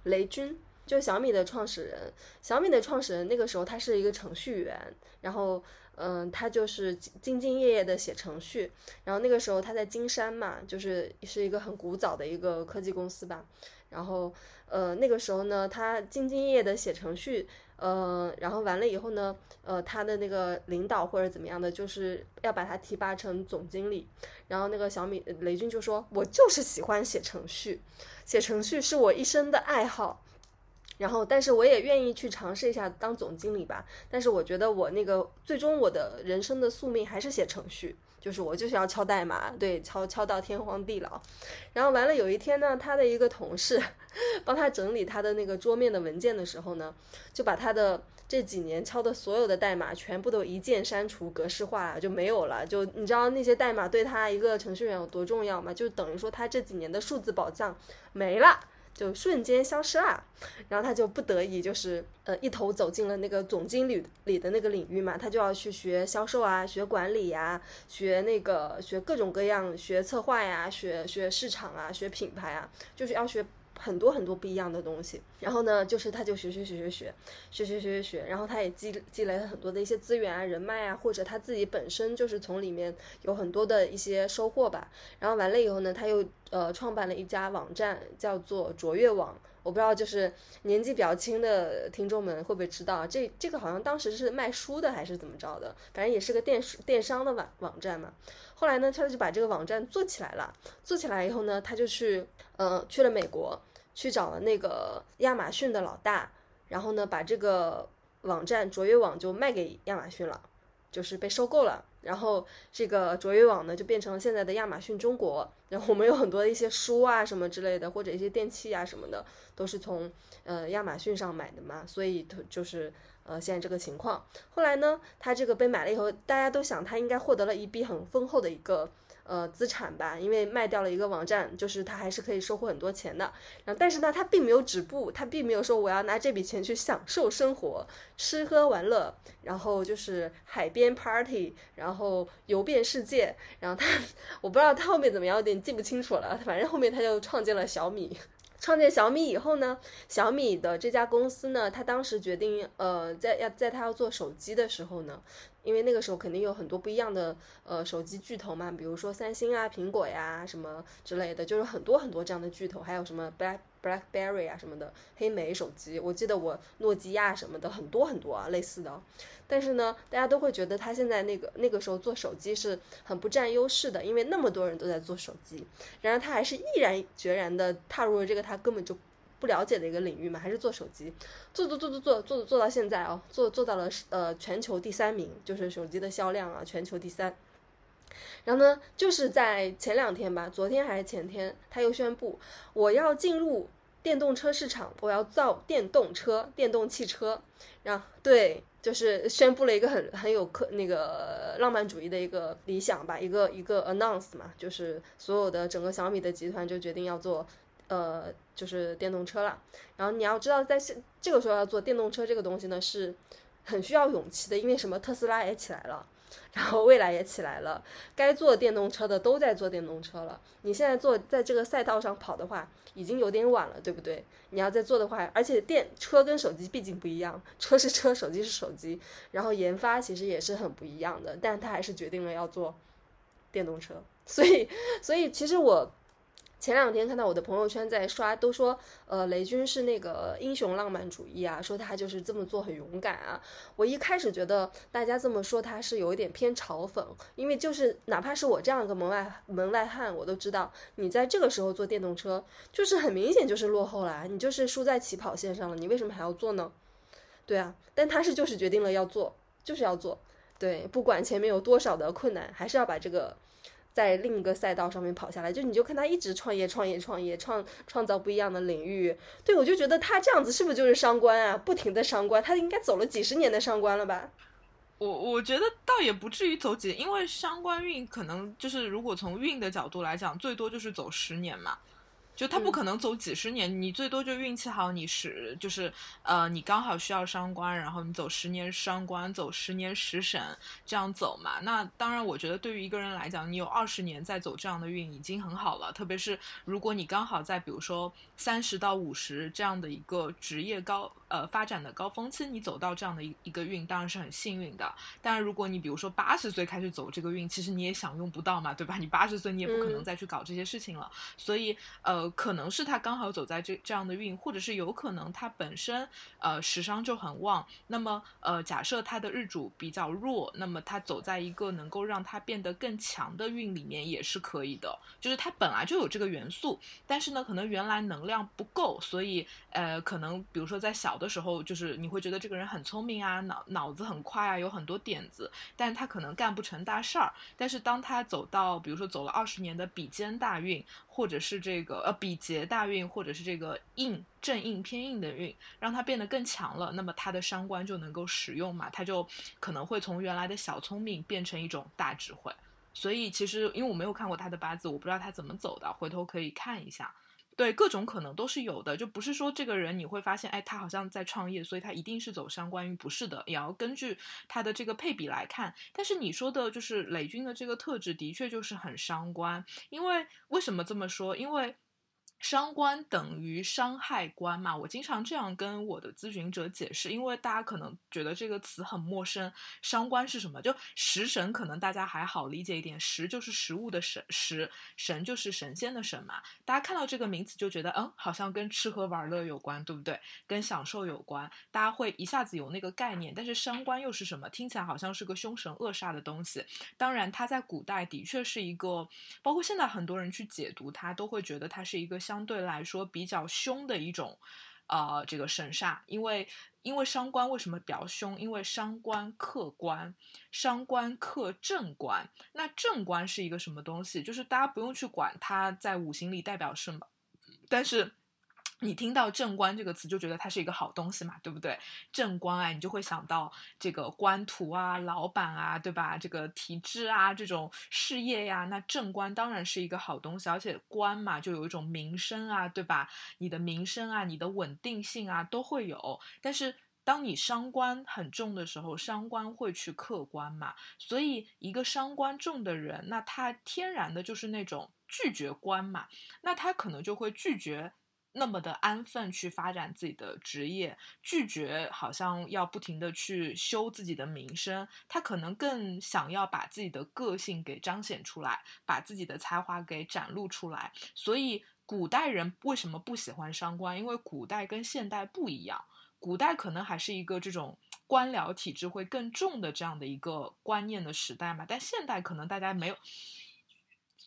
雷军，就小米的创始人。小米的创始人那个时候他是一个程序员，然后。嗯，他就是兢兢业业的写程序，然后那个时候他在金山嘛，就是是一个很古早的一个科技公司吧。然后，呃，那个时候呢，他兢兢业业的写程序，呃，然后完了以后呢，呃，他的那个领导或者怎么样的，就是要把他提拔成总经理。然后那个小米雷军就说：“我就是喜欢写程序，写程序是我一生的爱好。”然后，但是我也愿意去尝试一下当总经理吧。但是我觉得我那个最终我的人生的宿命还是写程序，就是我就是要敲代码，对，敲敲到天荒地老。然后完了有一天呢，他的一个同事帮他整理他的那个桌面的文件的时候呢，就把他的这几年敲的所有的代码全部都一键删除、格式化就没有了。就你知道那些代码对他一个程序员有多重要吗？就等于说他这几年的数字宝藏没了。就瞬间消失了，然后他就不得已就是呃一头走进了那个总经理里的那个领域嘛，他就要去学销售啊，学管理呀，学那个学各种各样，学策划呀，学学市场啊，学品牌啊，就是要学。很多很多不一样的东西，然后呢，就是他就学学学学学学学学学学，然后他也积积累了很多的一些资源啊、人脉啊，或者他自己本身就是从里面有很多的一些收获吧。然后完了以后呢，他又呃创办了一家网站，叫做卓越网。我不知道就是年纪比较轻的听众们会不会知道，这这个好像当时是卖书的还是怎么着的，反正也是个电电商的网网站嘛。后来呢，他就把这个网站做起来了，做起来以后呢，他就去呃去了美国。去找了那个亚马逊的老大，然后呢，把这个网站卓越网就卖给亚马逊了，就是被收购了。然后这个卓越网呢，就变成了现在的亚马逊中国。然后我们有很多的一些书啊什么之类的，或者一些电器啊什么的，都是从呃亚马逊上买的嘛。所以就是。呃现在这个情况。后来呢，他这个被买了以后，大家都想他应该获得了一笔很丰厚的一个。呃，资产吧，因为卖掉了一个网站，就是他还是可以收获很多钱的。然后，但是呢，他并没有止步，他并没有说我要拿这笔钱去享受生活，吃喝玩乐，然后就是海边 party，然后游遍世界。然后他，我不知道他后面怎么样，有点记不清楚了。反正后面他就创建了小米。创建小米以后呢，小米的这家公司呢，他当时决定，呃，在要在他要做手机的时候呢。因为那个时候肯定有很多不一样的呃手机巨头嘛，比如说三星啊、苹果呀什么之类的，就是很多很多这样的巨头，还有什么 Black BlackBerry 啊什么的黑莓手机，我记得我诺基亚什么的很多很多啊类似的。但是呢，大家都会觉得他现在那个那个时候做手机是很不占优势的，因为那么多人都在做手机，然而他还是毅然决然的踏入了这个他根本就。不了解的一个领域嘛，还是做手机，做做做做做做做到现在哦，做做到了呃全球第三名，就是手机的销量啊，全球第三。然后呢，就是在前两天吧，昨天还是前天，他又宣布我要进入电动车市场，我要造电动车、电动汽车。然后对，就是宣布了一个很很有可那个浪漫主义的一个理想吧，一个一个 announce 嘛，就是所有的整个小米的集团就决定要做。呃，就是电动车了。然后你要知道，在现这个时候要做电动车这个东西呢，是很需要勇气的。因为什么？特斯拉也起来了，然后蔚来也起来了，该做电动车的都在做电动车了。你现在做在这个赛道上跑的话，已经有点晚了，对不对？你要再做的话，而且电车跟手机毕竟不一样，车是车，手机是手机，然后研发其实也是很不一样的。但他还是决定了要做电动车，所以，所以其实我。前两天看到我的朋友圈在刷，都说，呃，雷军是那个英雄浪漫主义啊，说他就是这么做很勇敢啊。我一开始觉得大家这么说他是有一点偏嘲讽，因为就是哪怕是我这样一个门外门外汉，我都知道你在这个时候做电动车，就是很明显就是落后了，你就是输在起跑线上了，你为什么还要做呢？对啊，但他是就是决定了要做，就是要做，对，不管前面有多少的困难，还是要把这个。在另一个赛道上面跑下来，就你就看他一直创业、创业、创业，创创造不一样的领域。对我就觉得他这样子是不是就是商官啊？不停的商官，他应该走了几十年的商官了吧？我我觉得倒也不至于走几，因为商官运可能就是如果从运的角度来讲，最多就是走十年嘛。就他不可能走几十年，你最多就运气好，你是就是呃，你刚好需要伤官，然后你走十年伤官，走十年食神这样走嘛。那当然，我觉得对于一个人来讲，你有二十年在走这样的运已经很好了。特别是如果你刚好在比如说三十到五十这样的一个职业高呃发展的高峰期，你走到这样的一一个运，当然是很幸运的。但是如果你比如说八十岁开始走这个运，其实你也享用不到嘛，对吧？你八十岁你也不可能再去搞这些事情了。所以呃。可能是他刚好走在这这样的运，或者是有可能他本身呃时商就很旺。那么呃假设他的日主比较弱，那么他走在一个能够让他变得更强的运里面也是可以的。就是他本来就有这个元素，但是呢可能原来能量不够，所以呃可能比如说在小的时候，就是你会觉得这个人很聪明啊，脑脑子很快啊，有很多点子，但他可能干不成大事儿。但是当他走到比如说走了二十年的比肩大运。或者是这个呃比劫大运，或者是这个硬正硬偏硬的运，让他变得更强了，那么他的伤官就能够使用嘛，他就可能会从原来的小聪明变成一种大智慧。所以其实因为我没有看过他的八字，我不知道他怎么走的，回头可以看一下。对，各种可能都是有的，就不是说这个人你会发现，哎，他好像在创业，所以他一定是走商关于，不是的，也要根据他的这个配比来看。但是你说的就是雷军的这个特质，的确就是很伤官，因为为什么这么说？因为。伤官等于伤害官嘛？我经常这样跟我的咨询者解释，因为大家可能觉得这个词很陌生。伤官是什么？就食神，可能大家还好理解一点。食就是食物的神，食神就是神仙的神嘛。大家看到这个名词就觉得，嗯，好像跟吃喝玩乐有关，对不对？跟享受有关，大家会一下子有那个概念。但是伤官又是什么？听起来好像是个凶神恶煞的东西。当然，它在古代的确是一个，包括现在很多人去解读它，都会觉得它是一个。相对来说比较凶的一种，呃，这个神煞，因为因为伤官为什么比较凶？因为伤官克官，伤官克正官。那正官是一个什么东西？就是大家不用去管它在五行里代表什么，但是你听到正官这个词就觉得它是一个好东西嘛，对不对？正官啊，你就会想到这个官途啊、老板啊，对吧？这个体制啊，这种事业呀，那正官当然是一个好东西，而且官嘛，就有一种名声啊，对吧？你的名声啊，你的稳定性啊，都会有。但是当你伤官很重的时候，伤官会去克官嘛，所以一个伤官重的人，那他天然的就是那种拒绝官嘛，那他可能就会拒绝。那么的安分去发展自己的职业，拒绝好像要不停的去修自己的名声，他可能更想要把自己的个性给彰显出来，把自己的才华给展露出来。所以古代人为什么不喜欢商官？因为古代跟现代不一样，古代可能还是一个这种官僚体制会更重的这样的一个观念的时代嘛，但现代可能大家没有。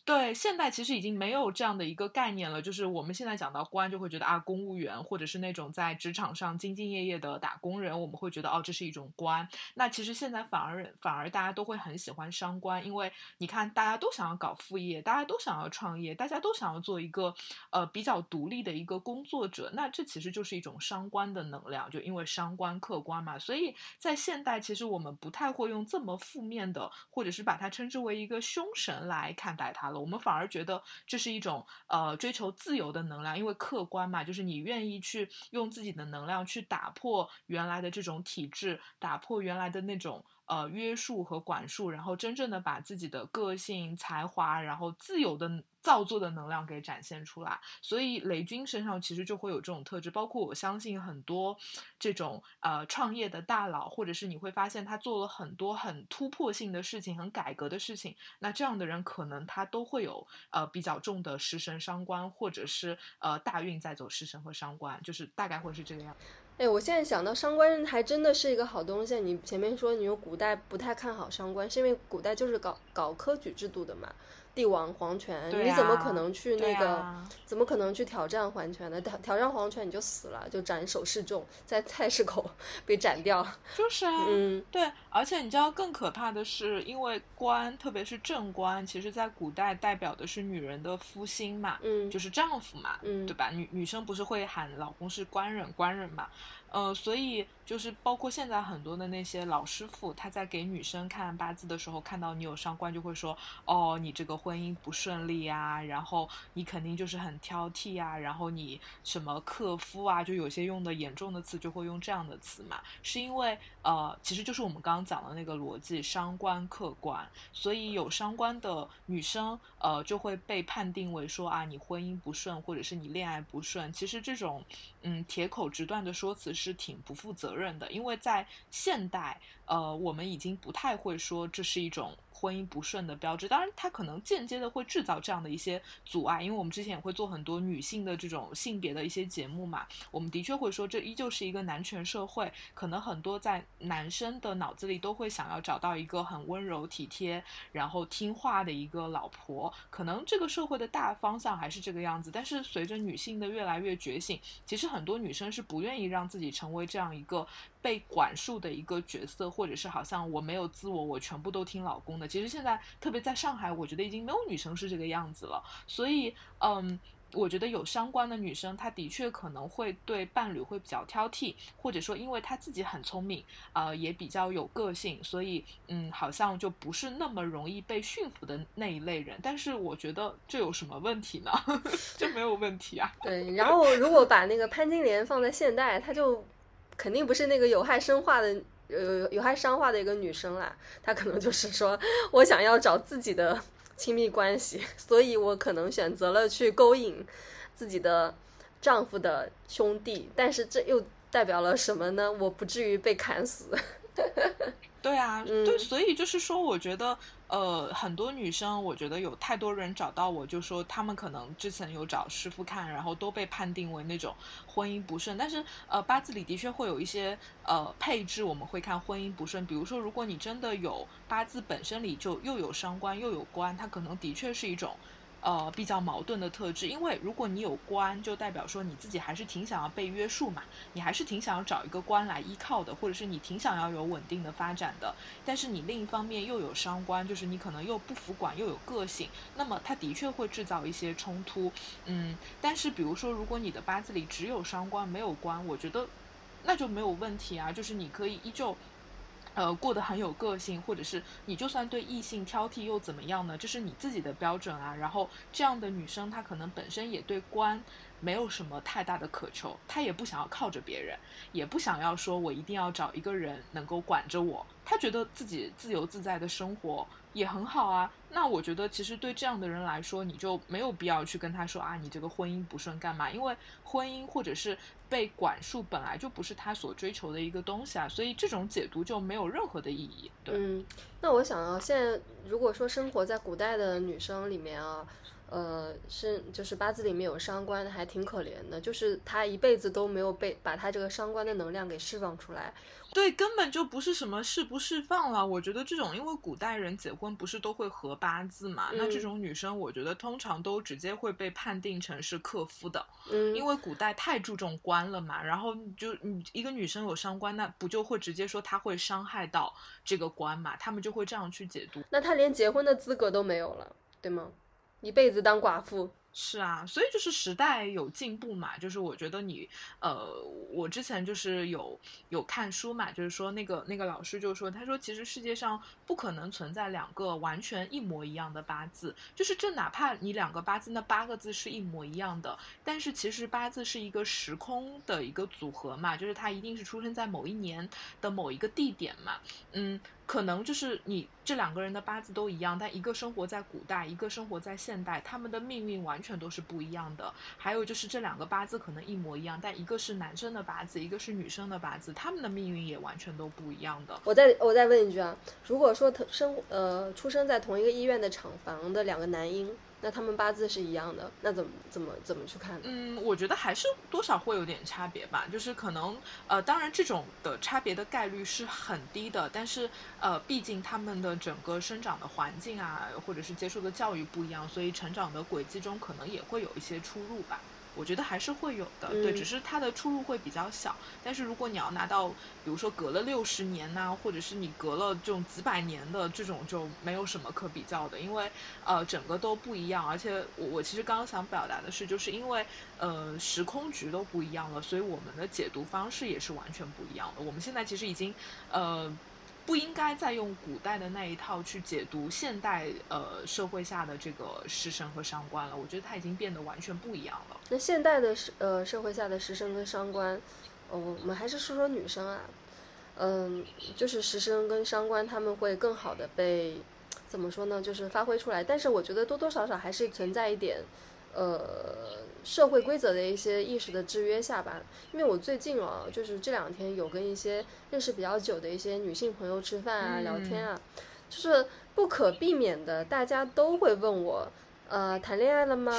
对，现代其实已经没有这样的一个概念了。就是我们现在讲到官，就会觉得啊，公务员或者是那种在职场上兢兢业业的打工人，我们会觉得哦，这是一种官。那其实现在反而反而大家都会很喜欢商官，因为你看，大家都想要搞副业，大家都想要创业，大家都想要做一个呃比较独立的一个工作者。那这其实就是一种商官的能量，就因为商官客官嘛。所以在现代，其实我们不太会用这么负面的，或者是把它称之为一个凶神来看待它。我们反而觉得这是一种呃追求自由的能量，因为客观嘛，就是你愿意去用自己的能量去打破原来的这种体制，打破原来的那种。呃，约束和管束，然后真正的把自己的个性、才华，然后自由的造作的能量给展现出来。所以雷军身上其实就会有这种特质，包括我相信很多这种呃创业的大佬，或者是你会发现他做了很多很突破性的事情、很改革的事情。那这样的人可能他都会有呃比较重的食神伤官，或者是呃大运在走食神和伤官，就是大概会是这个样。哎，我现在想到商官还真的是一个好东西。你前面说你用古代不太看好商官，是因为古代就是搞搞科举制度的嘛？帝王皇权，你怎么可能去那个？怎么可能去挑战皇权呢？挑挑战皇权你就死了，就斩首示众，在菜市口 被斩掉。就是啊，嗯，对。而且你知道更可怕的是，因为官，特别是正官，其实在古代代表的是女人的夫心嘛，嗯，就是丈夫嘛，嗯，对吧？女女生不是会喊老公是官人，官人嘛。呃，所以就是包括现在很多的那些老师傅，他在给女生看八字的时候，看到你有伤官，就会说，哦，你这个婚姻不顺利啊，然后你肯定就是很挑剔啊，然后你什么克夫啊，就有些用的严重的词就会用这样的词嘛，是因为呃，其实就是我们刚刚讲的那个逻辑，伤官克官，所以有伤官的女生，呃，就会被判定为说啊，你婚姻不顺，或者是你恋爱不顺，其实这种嗯铁口直断的说辞是。挺不负责任的，因为在现代，呃，我们已经不太会说这是一种。婚姻不顺的标志，当然它可能间接的会制造这样的一些阻碍，因为我们之前也会做很多女性的这种性别的一些节目嘛，我们的确会说这依旧是一个男权社会，可能很多在男生的脑子里都会想要找到一个很温柔体贴，然后听话的一个老婆，可能这个社会的大方向还是这个样子，但是随着女性的越来越觉醒，其实很多女生是不愿意让自己成为这样一个。被管束的一个角色，或者是好像我没有自我，我全部都听老公的。其实现在特别在上海，我觉得已经没有女生是这个样子了。所以，嗯，我觉得有相关的女生，她的确可能会对伴侣会比较挑剔，或者说因为她自己很聪明，呃，也比较有个性，所以，嗯，好像就不是那么容易被驯服的那一类人。但是我觉得这有什么问题呢？这没有问题啊。对，然后如果把那个潘金莲放在现代，她就。肯定不是那个有害生化的呃有害伤化的一个女生啦，她可能就是说我想要找自己的亲密关系，所以我可能选择了去勾引自己的丈夫的兄弟，但是这又代表了什么呢？我不至于被砍死。对啊，对，所以就是说，我觉得。呃，很多女生，我觉得有太多人找到我，就说他们可能之前有找师傅看，然后都被判定为那种婚姻不顺。但是，呃，八字里的确会有一些呃配置，我们会看婚姻不顺。比如说，如果你真的有八字本身里就又有伤官又有官，它可能的确是一种。呃比较矛盾的特质。因为如果你有官，就代表说你自己还是挺想要被约束嘛，你还是挺想要找一个官来依靠的，或者是你挺想要有稳定的发展的。但是你另一方面又有伤官，就是你可能又不服管，又有个性，那么它的确会制造一些冲突。嗯，但是比如说，如果你的八字里只有伤官没有官，我觉得那就没有问题啊，就是你可以依旧。呃，过得很有个性，或者是你就算对异性挑剔又怎么样呢？这是你自己的标准啊。然后这样的女生，她可能本身也对官没有什么太大的渴求，她也不想要靠着别人，也不想要说我一定要找一个人能够管着我。她觉得自己自由自在的生活也很好啊。那我觉得其实对这样的人来说，你就没有必要去跟他说啊，你这个婚姻不顺干嘛？因为婚姻或者是。被管束本来就不是他所追求的一个东西啊，所以这种解读就没有任何的意义。对，嗯，那我想啊，现在如果说生活在古代的女生里面啊。呃，是就是八字里面有伤官的，还挺可怜的。就是她一辈子都没有被把她这个伤官的能量给释放出来。对，根本就不是什么释不释放了。我觉得这种，因为古代人结婚不是都会合八字嘛，那这种女生，我觉得通常都直接会被判定成是克夫的。嗯，因为古代太注重官了嘛，然后就你一个女生有伤官，那不就会直接说她会伤害到这个官嘛？他们就会这样去解读。那她连结婚的资格都没有了，对吗？一辈子当寡妇是啊，所以就是时代有进步嘛，就是我觉得你，呃，我之前就是有有看书嘛，就是说那个那个老师就说，他说其实世界上不可能存在两个完全一模一样的八字，就是这哪怕你两个八字那八个字是一模一样的，但是其实八字是一个时空的一个组合嘛，就是他一定是出生在某一年的某一个地点嘛，嗯。可能就是你这两个人的八字都一样，但一个生活在古代，一个生活在现代，他们的命运完全都是不一样的。还有就是这两个八字可能一模一样，但一个是男生的八字，一个是女生的八字，他们的命运也完全都不一样的。我再我再问一句啊，如果说生呃出生在同一个医院的厂房的两个男婴。那他们八字是一样的，那怎么怎么怎么去看？嗯，我觉得还是多少会有点差别吧。就是可能呃，当然这种的差别的概率是很低的，但是呃，毕竟他们的整个生长的环境啊，或者是接受的教育不一样，所以成长的轨迹中可能也会有一些出入吧。我觉得还是会有的，对，只是它的出入会比较小。但是如果你要拿到，比如说隔了六十年呐，或者是你隔了这种几百年的这种，就没有什么可比较的，因为呃整个都不一样。而且我我其实刚刚想表达的是，就是因为呃时空局都不一样了，所以我们的解读方式也是完全不一样的。我们现在其实已经呃。不应该再用古代的那一套去解读现代呃社会下的这个食神和伤官了，我觉得它已经变得完全不一样了。那现代的呃社会下的食神跟伤官，哦，我们还是说说女生啊，嗯，就是食神跟伤官他们会更好的被怎么说呢？就是发挥出来，但是我觉得多多少少还是存在一点。呃，社会规则的一些意识的制约下吧，因为我最近啊，就是这两天有跟一些认识比较久的一些女性朋友吃饭啊、聊天啊，就是不可避免的，大家都会问我，呃，谈恋爱了吗？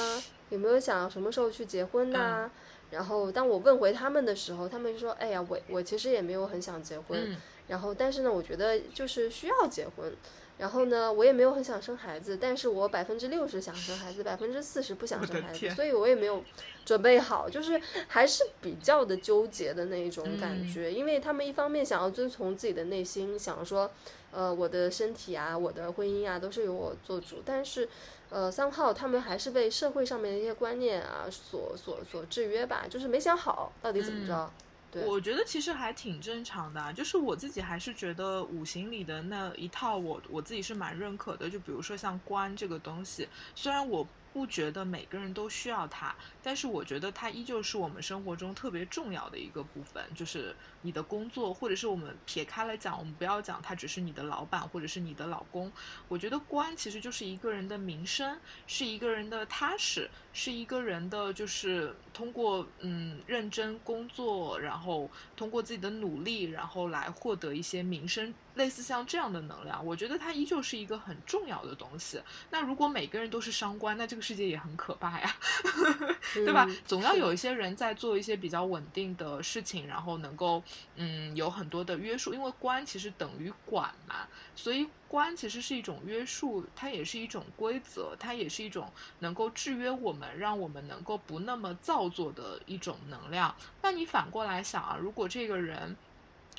有没有想什么时候去结婚呐？然后当我问回他们的时候，他们就说，哎呀，我我其实也没有很想结婚，然后但是呢，我觉得就是需要结婚。然后呢，我也没有很想生孩子，但是我百分之六十想生孩子，百分之四十不想生孩子，所以我也没有准备好，就是还是比较的纠结的那一种感觉。因为他们一方面想要遵从自己的内心，想说，呃，我的身体啊，我的婚姻啊，都是由我做主，但是，呃，三号他们还是被社会上面的一些观念啊所所所制约吧，就是没想好到底怎么着。我觉得其实还挺正常的，就是我自己还是觉得五行里的那一套，我我自己是蛮认可的。就比如说像官这个东西，虽然我。不觉得每个人都需要它，但是我觉得它依旧是我们生活中特别重要的一个部分。就是你的工作，或者是我们撇开了讲，我们不要讲他只是你的老板或者是你的老公。我觉得官其实就是一个人的名声，是一个人的踏实，是一个人的就是通过嗯认真工作，然后通过自己的努力，然后来获得一些名声。类似像这样的能量，我觉得它依旧是一个很重要的东西。那如果每个人都是伤官，那这个世界也很可怕呀。对吧嗯？总要有一些人在做一些比较稳定的事情，然后能够嗯有很多的约束，因为官其实等于管嘛，所以官其实是一种约束，它也是一种规则，它也是一种能够制约我们，让我们能够不那么造作的一种能量。那你反过来想啊，如果这个人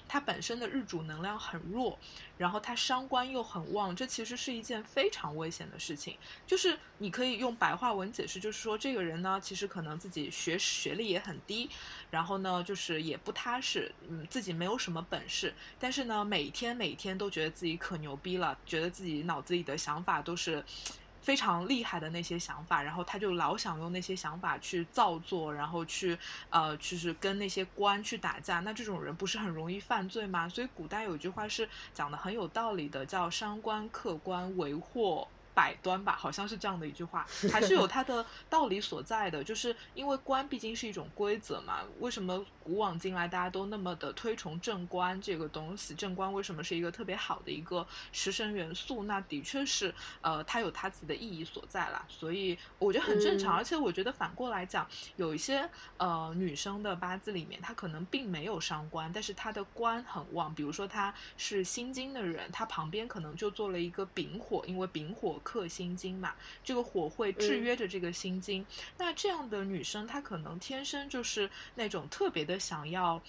他本身的日主能量很弱，然后他伤官又很旺，这其实是一件非常危险的事情。就是你可以用白话文解释，就是说这个人呢，其实可能自己学学历也很低，然后呢，就是也不踏实，嗯，自己没有什么本事，但是呢，每天每天都觉得自己可牛逼了，觉得自己脑子里的想法都是。非常厉害的那些想法，然后他就老想用那些想法去造作，然后去呃，就是跟那些官去打架。那这种人不是很容易犯罪吗？所以古代有一句话是讲的很有道理的，叫“伤官克官，为祸百端”吧，好像是这样的一句话，还是有它的道理所在的。就是因为官毕竟是一种规则嘛，为什么古往今来大家都那么的推崇正官这个东西？正官为什么是一个特别好的一个食神元素？那的确是呃，它有它自己的意义所在啦。所以我觉得很正常，嗯而且我觉得反过来讲，有一些呃女生的八字里面，她可能并没有伤官，但是她的官很旺。比如说她是心金的人，她旁边可能就做了一个丙火，因为丙火克心经嘛，这个火会制嗯约着这个心经。那这样的女生，她可能天生就是那种特别的想要。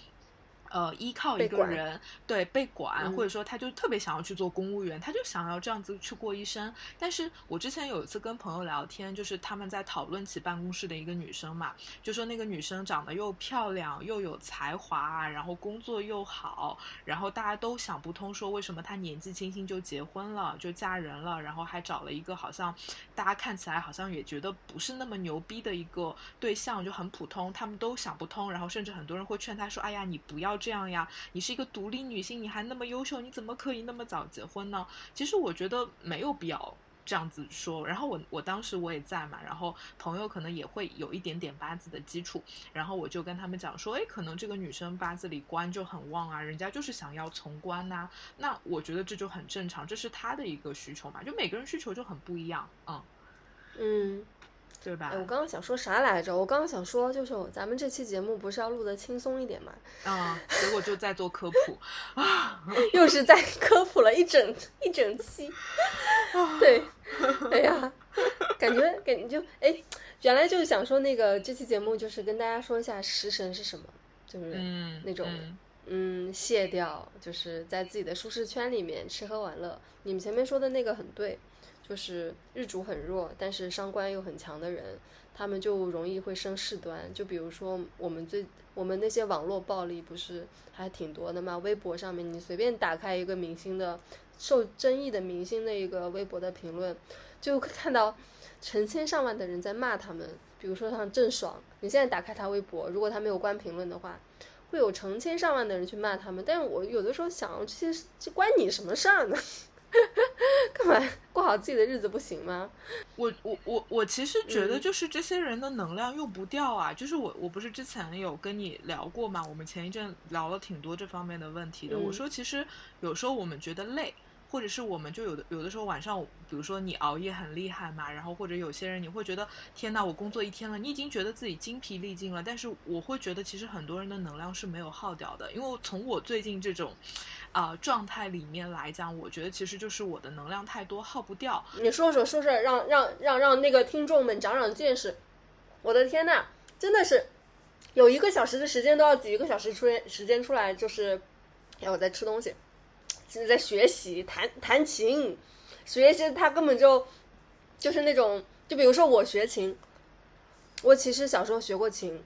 呃，依靠一个人，对被管，嗯或者说他就特别想要去做公务员，他就想要这样子去过一生。但是我之前有一次跟朋友聊天，就是他们在讨论起办公室的一个女生嘛，就说那个女生长得又漂亮又有才华，然后工作又好，然后大家都想不通，说为什么她年纪轻轻就结婚了，就嫁人了，然后还找了一个好像大家看起来好像也觉得不是那么牛逼的一个对象，就很普通，他们都想不通，然后甚至很多人会劝她说：“哎呀，你不要这样呀，你是一个独立女性，你还那么优秀，你怎么可以那么早结婚呢？”其实我觉得没有必要。这样子说，然后我我当时我也在嘛，然后朋友可能也会有一点点八字的基础，然后我就跟他们讲说，哎，可能这个女生八字里官就很旺啊，人家就是想要从官呐、那我觉得这就很正常，这是她的一个需求嘛，就每个人需求就很不一样，嗯，嗯，对吧哎，？我刚刚想说啥来着？我刚刚想说，就是咱们这期节目不是要录的轻松一点嘛，嗯，结果就在做科普啊，又是在科普了一整一整期。对，哎呀，感觉感觉就哎，原来就是想说那个这期节目就是跟大家说一下食神是什么，就是嗯，那种嗯嗯卸掉，就是在自己的舒适圈里面吃喝玩乐。你们前面说的那个很对，就是日主很弱，但是伤官又很强的人，他们就容易会生事端。就比如说我们最我们那些网络暴力不是还挺多的嘛？微博上面你随便打开一个明星的受争议的明星的一个微博的评论，就会看到成千上万的人在骂他们。比如说像郑爽，你现在打开他微博，如果他没有关评论的话，会有成千上万的人去骂他们。但是我有的时候想，这些这关你什么事儿呢？干嘛过好自己的日子不行吗？我我我我其实觉得嗯就是这些人的能量用不掉啊，就是我我不是之前有跟你聊过嘛，我们前一阵聊了挺多这方面的问题的。嗯我说其实有时候我们觉得累，或者是我们就有的有的时候晚上，比如说你熬夜很厉害嘛，然后或者有些人你会觉得天呐，我工作一天了，你已经觉得自己精疲力尽了，但是我会觉得其实很多人的能量是没有耗掉的，因为从我最近这种。啊、状态里面来讲，我觉得其实就是我的能量太多，耗不掉。你说说说说，让让让让那个听众们长长见识。我的天呐，真的是有一个小时的时间都要挤一个小时出时间出来，就是哎我在吃东西，现在在学习弹弹琴，学习他根本就就是那种，就比如说我学琴，我其实小时候学过琴，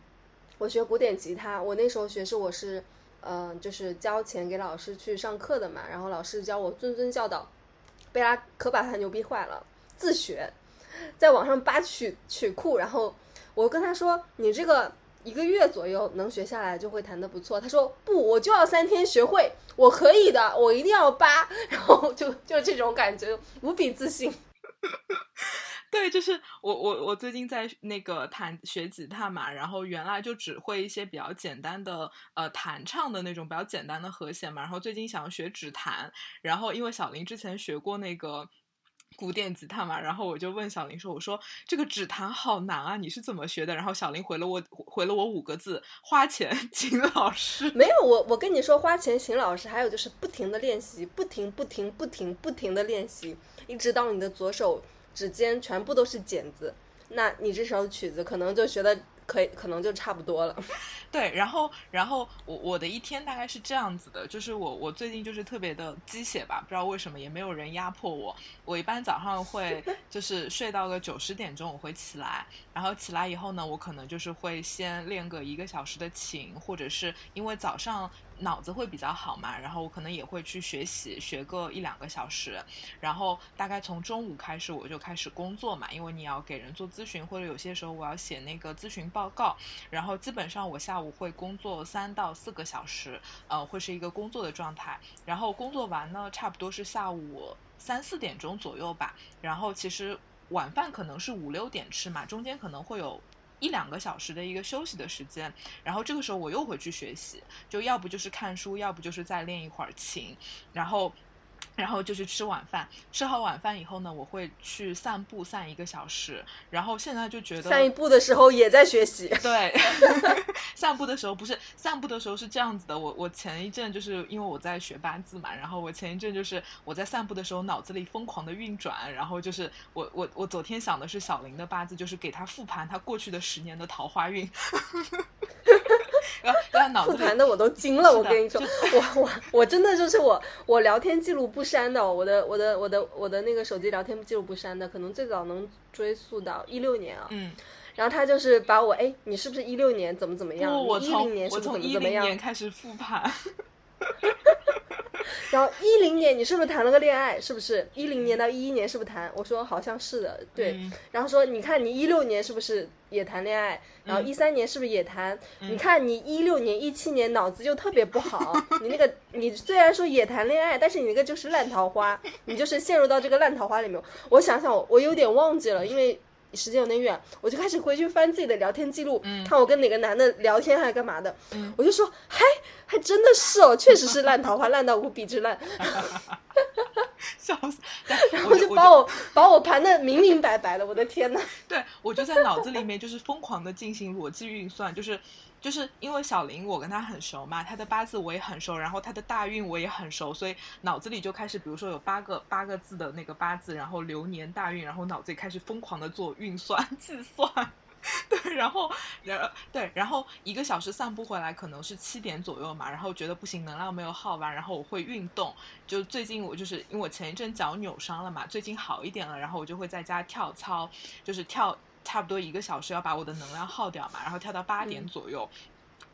我学古典吉他，我那时候学是我是。嗯、就是交钱给老师去上课的嘛，然后老师教我谆谆教导，贝拉可把他牛逼坏了，自学，在网上扒曲曲库，然后我跟他说：“你这个一个月左右能学下来，就会弹得不错。”他说：“不，我就要三天学会，我可以的，我一定要扒。”然后就就这种感觉，无比自信。对，就是我我我最近在那个弹学吉他嘛，然后原来就只会一些比较简单的呃弹唱的那种比较简单的和弦嘛，然后最近想要学指弹，然后因为小林之前学过那个。古典吉他嘛，然后我就问小林说：“我说这个指弹好难啊，你是怎么学的？”然后小林回了我回了我五个字：花钱请老师。没有我，我跟你说，花钱请老师，还有就是不停的练习，不停不停不停不停的练习，一直到你的左手指尖全部都是茧子，那你这首曲子可能就学的可以，可能就差不多了。对，然后，然后我我的一天大概是这样子的，就是我我最近就是特别的鸡血吧，不知道为什么，也没有人压迫我。我一般早上会 就是睡到个九十点钟，我会起来，然后起来以后呢，我可能就是会先练个一个小时的琴，或者是因为早上脑子会比较好嘛，然后我可能也会去学习，学个一两个小时，然后大概从中午开始我就开始工作嘛，因为你要给人做咨询，或者有些时候我要写那个咨询报告，然后基本上我下午会工作三到四个小时，呃，会是一个工作的状态，然后工作完呢，差不多是下午三四点钟左右吧，然后其实晚饭可能是五六点吃嘛，中间可能会有。一两个小时的一个休息的时间，然后这个时候我又回去学习，就要不就是看书，要不就是再练一会儿琴，然后。然后就去吃晚饭，吃好晚饭以后呢，我会去散步，散一个小时。然后现在就觉得散一步的时候也在学习。对，散步的时候不是散步的时候是这样子的。我我前一阵就是因为我在学八字嘛，然后我前一阵就是我在散步的时候脑子里疯狂的运转，然后就是我我我昨天想的是小林的八字，就是给他复盘他过去的十年的桃花运。然后在脑子复盘的我都惊了，我跟你说，我我我真的就是我我聊天记录不删的，我的我的我的我的那个手机聊天记录不删的，可能最早能追溯到一六年啊。嗯。然后他就是把我哎，你是不是一六年怎么怎么样？我从我从一零年开始复盘。然后一零年你是不是谈了个恋爱？是不是一零年到一一年是不是谈？我说好像是的，对。然后说你看你一六年是不是也谈恋爱？然后一三年是不是也谈？你看你一六年一七年脑子就特别不好，你那个你虽然说也谈恋爱，但是你那个就是烂桃花，你就是陷入到这个烂桃花里面。我想想，我有点忘记了，因为。时间有点远，我就开始回去翻自己的聊天记录，看我跟哪个男的聊天还是干嘛的。我就说，嗨，还真的是哦，确实是烂桃花，烂到无比之烂。笑死！然后就把我把我盘的明明白白的，我的天呐。对，我就在脑子里面就是疯狂的进行逻辑运算，就是。就是因为小林，我跟他很熟嘛，他的八字我也很熟，然后他的大运我也很熟，所以脑子里就开始，比如说有八个八个字的那个八字，然后流年大运，然后脑子里开始疯狂的做运算 计算，对，然后，然对，然后一个小时散步回来可能是七点左右嘛，然后觉得不行，能量没有耗完，然后我会运动，就最近我就是因为我前一阵脚扭伤了嘛，最近好一点了，然后我就会在家跳操，就是跳。差不多一个小时要把我的能量耗掉嘛，然后跳到八点左右，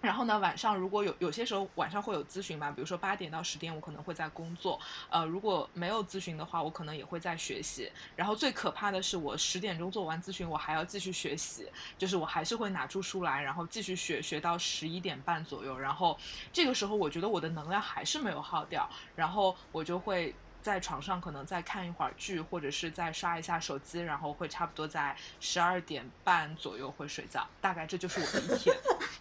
然后呢晚上如果有有些时候晚上会有咨询嘛，比如说八点到十点我可能会在工作，呃如果没有咨询的话，我可能也会在学习。然后最可怕的是我十点钟做完咨询，我还要继续学习，就是我还是会拿出书来，然后继续学学到十一点半左右。然后这个时候我觉得我的能量还是没有耗掉，然后我就会。在床上可能再看一会儿剧，或者是再刷一下手机，然后会差不多在十二点半左右会睡觉。大概这就是我的一天，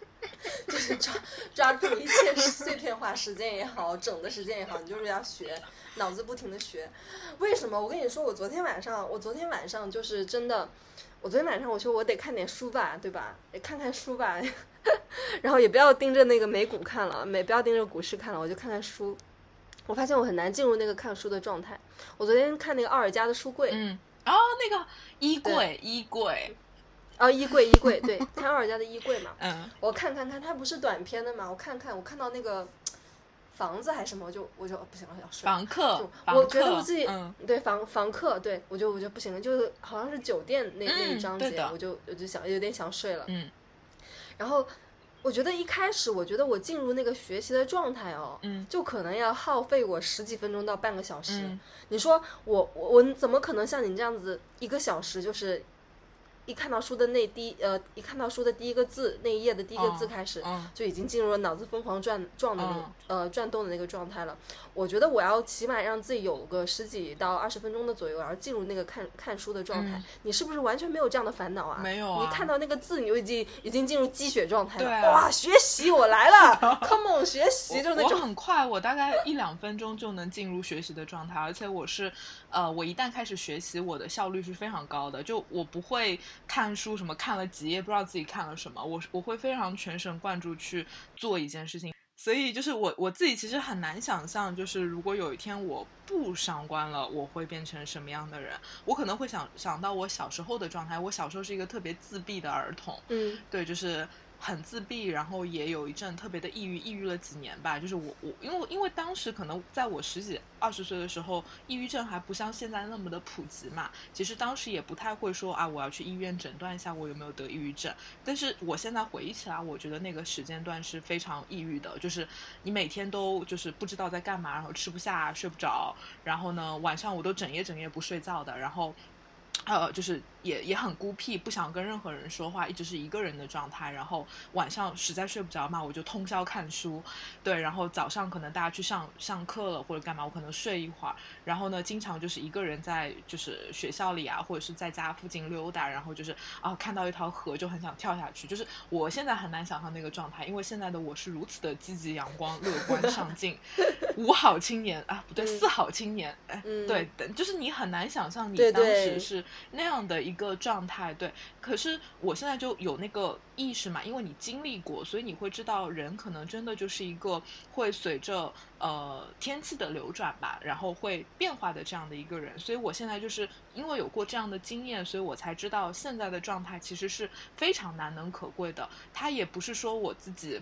就是抓抓住一切碎片化时间也好，整的时间也好，你就是要学，脑子不停的学。为什么？我跟你说，我昨天晚上，我昨天晚上就是真的，我昨天晚上我说我得看点书吧，对吧？看看书吧，然后也不要盯着那个美股看了，美不要盯着股市看了，我就看看书。我发现我很难进入那个看书的状态。我昨天看那个奥尔加的书柜，嗯，哦，那个衣柜，衣柜，哦，衣柜，衣柜，对，看奥尔加的衣柜嘛。嗯，我看看看，它不是短片的嘛？我看看，我看到那个房子还是什么，我就我就不行了，要睡。房客，我觉得我自己，对房房客，对我就我就不行了，就是好像是酒店那那一章节，我就我就想有点想睡了。嗯，然后。我觉得一开始，我觉得我进入那个学习的状态哦，嗯，就可能要耗费我十几分钟到半个小时。你说我我我怎么可能像你这样子一个小时就是一看到书的那第呃，一看到书的第一个字，那一页的第一个字嗯开始，嗯就已经进入了脑子疯狂转转的那呃转动的那个状态了。我觉得我要起码让自己有个十几到二十分钟的左右，然后进入那个看看书的状态。嗯你是不是完全没有这样的烦恼啊？没有啊你看到那个字，你就已经已经进入积雪状态了。哇，学习我来了，Come on，学习就是那我种。很快，我大概一两分钟就能进入学习的状态，而且我是，呃，我一旦开始学习，我的效率是非常高的。就我不会看书什么看了几页不知道自己看了什么，我我会非常全神贯注去做一件事情。所以就是我我自己其实很难想象，就是如果有一天我不上官了，我会变成什么样的人？我可能会想想到我小时候的状态。我小时候是一个特别自闭的儿童，嗯对，就是很自闭，然后也有一阵特别的抑郁，抑郁了几年吧。就是我我因为因为当时可能在我十几二十岁的时候，抑郁症还不像现在那么的普及嘛。其实当时也不太会说啊，我要去医院诊断一下我有没有得抑郁症。但是我现在回忆起来，我觉得那个时间段是非常抑郁的，就是你每天都就是不知道在干嘛，然后吃不下、睡不着，然后呢晚上我都整夜整夜不睡觉的，然后。呃，就是也也很孤僻，不想跟任何人说话，一直是一个人的状态。然后晚上实在睡不着嘛，我就通宵看书，对。然后早上可能大家去上上课了或者干嘛，我可能睡一会儿。然后呢，经常就是一个人在就是学校里啊，或者是在家附近溜达，然后就是啊看到一条河就很想跳下去。就是我现在很难想象那个状态，因为现在的我是如此的积极阳光、乐观 上进，五好青年啊，不对，嗯四好青年，哎，嗯对，就是你很难想象你当时是那样的一个状态，对。可是我现在就有那个意识嘛，因为你经历过，所以你会知道人可能真的就是一个会随着呃天气的流转吧，然后会变化的这样的一个人。所以我现在就是因为有过这样的经验，所以我才知道现在的状态其实是非常难能可贵的。它也不是说我自己。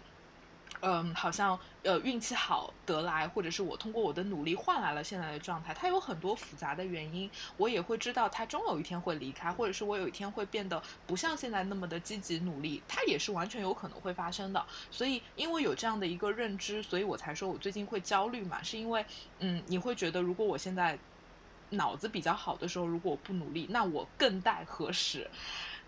嗯，好像呃运气好得来，或者是我通过我的努力换来了现在的状态，它有很多复杂的原因，我也会知道它终有一天会离开，或者是我有一天会变得不像现在那么的积极努力，它也是完全有可能会发生的。所以因为有这样的一个认知，所以我才说我最近会焦虑嘛，是因为嗯，你会觉得如果我现在脑子比较好的时候，如果我不努力，那我更待何时？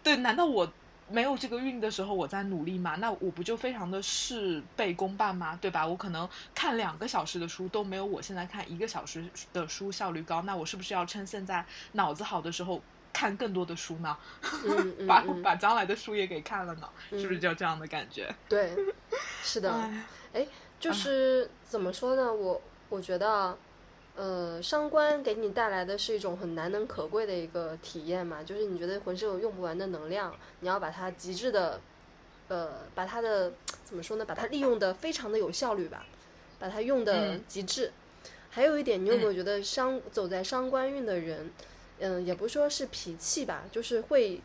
对，难道我？没有这个运的时候，我在努力嘛，那我不就非常的事倍功半吗？对吧？我可能看两个小时的书都没有我现在看一个小时的书效率高，那我是不是要趁现在脑子好的时候看更多的书呢？嗯嗯把嗯把将来的书也给看了呢？是不是嗯就这样的感觉？对，是的。哎哎，就是怎么说呢？我我觉得啊，呃，伤官给你带来的是一种很难能可贵的一个体验嘛，就是你觉得浑身有用不完的能量，你要把它极致的，呃，把它的怎么说呢？把它利用的非常的有效率吧，把它用的嗯极致。还有一点，你有没有嗯觉得伤走在伤官运的人，嗯，也不说是脾气吧，就是会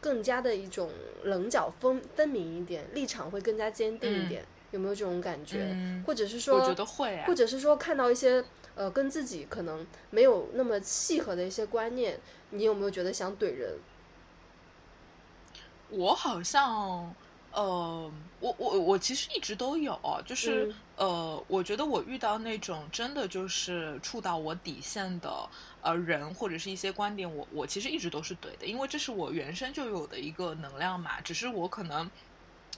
更加的一种棱角分分明一点，立场会更加坚定一嗯点，有没有这种感觉？嗯，或者是说，我觉得会、啊，或者是说看到一些呃跟自己可能没有那么契合的一些观念，你有没有觉得想怼人？我好像，呃，我我我其实一直都有，就是、嗯呃，我觉得我遇到那种真的就是触到我底线的呃人或者是一些观点，我我其实一直都是怼的，因为这是我原生就有的一个能量嘛，只是我可能。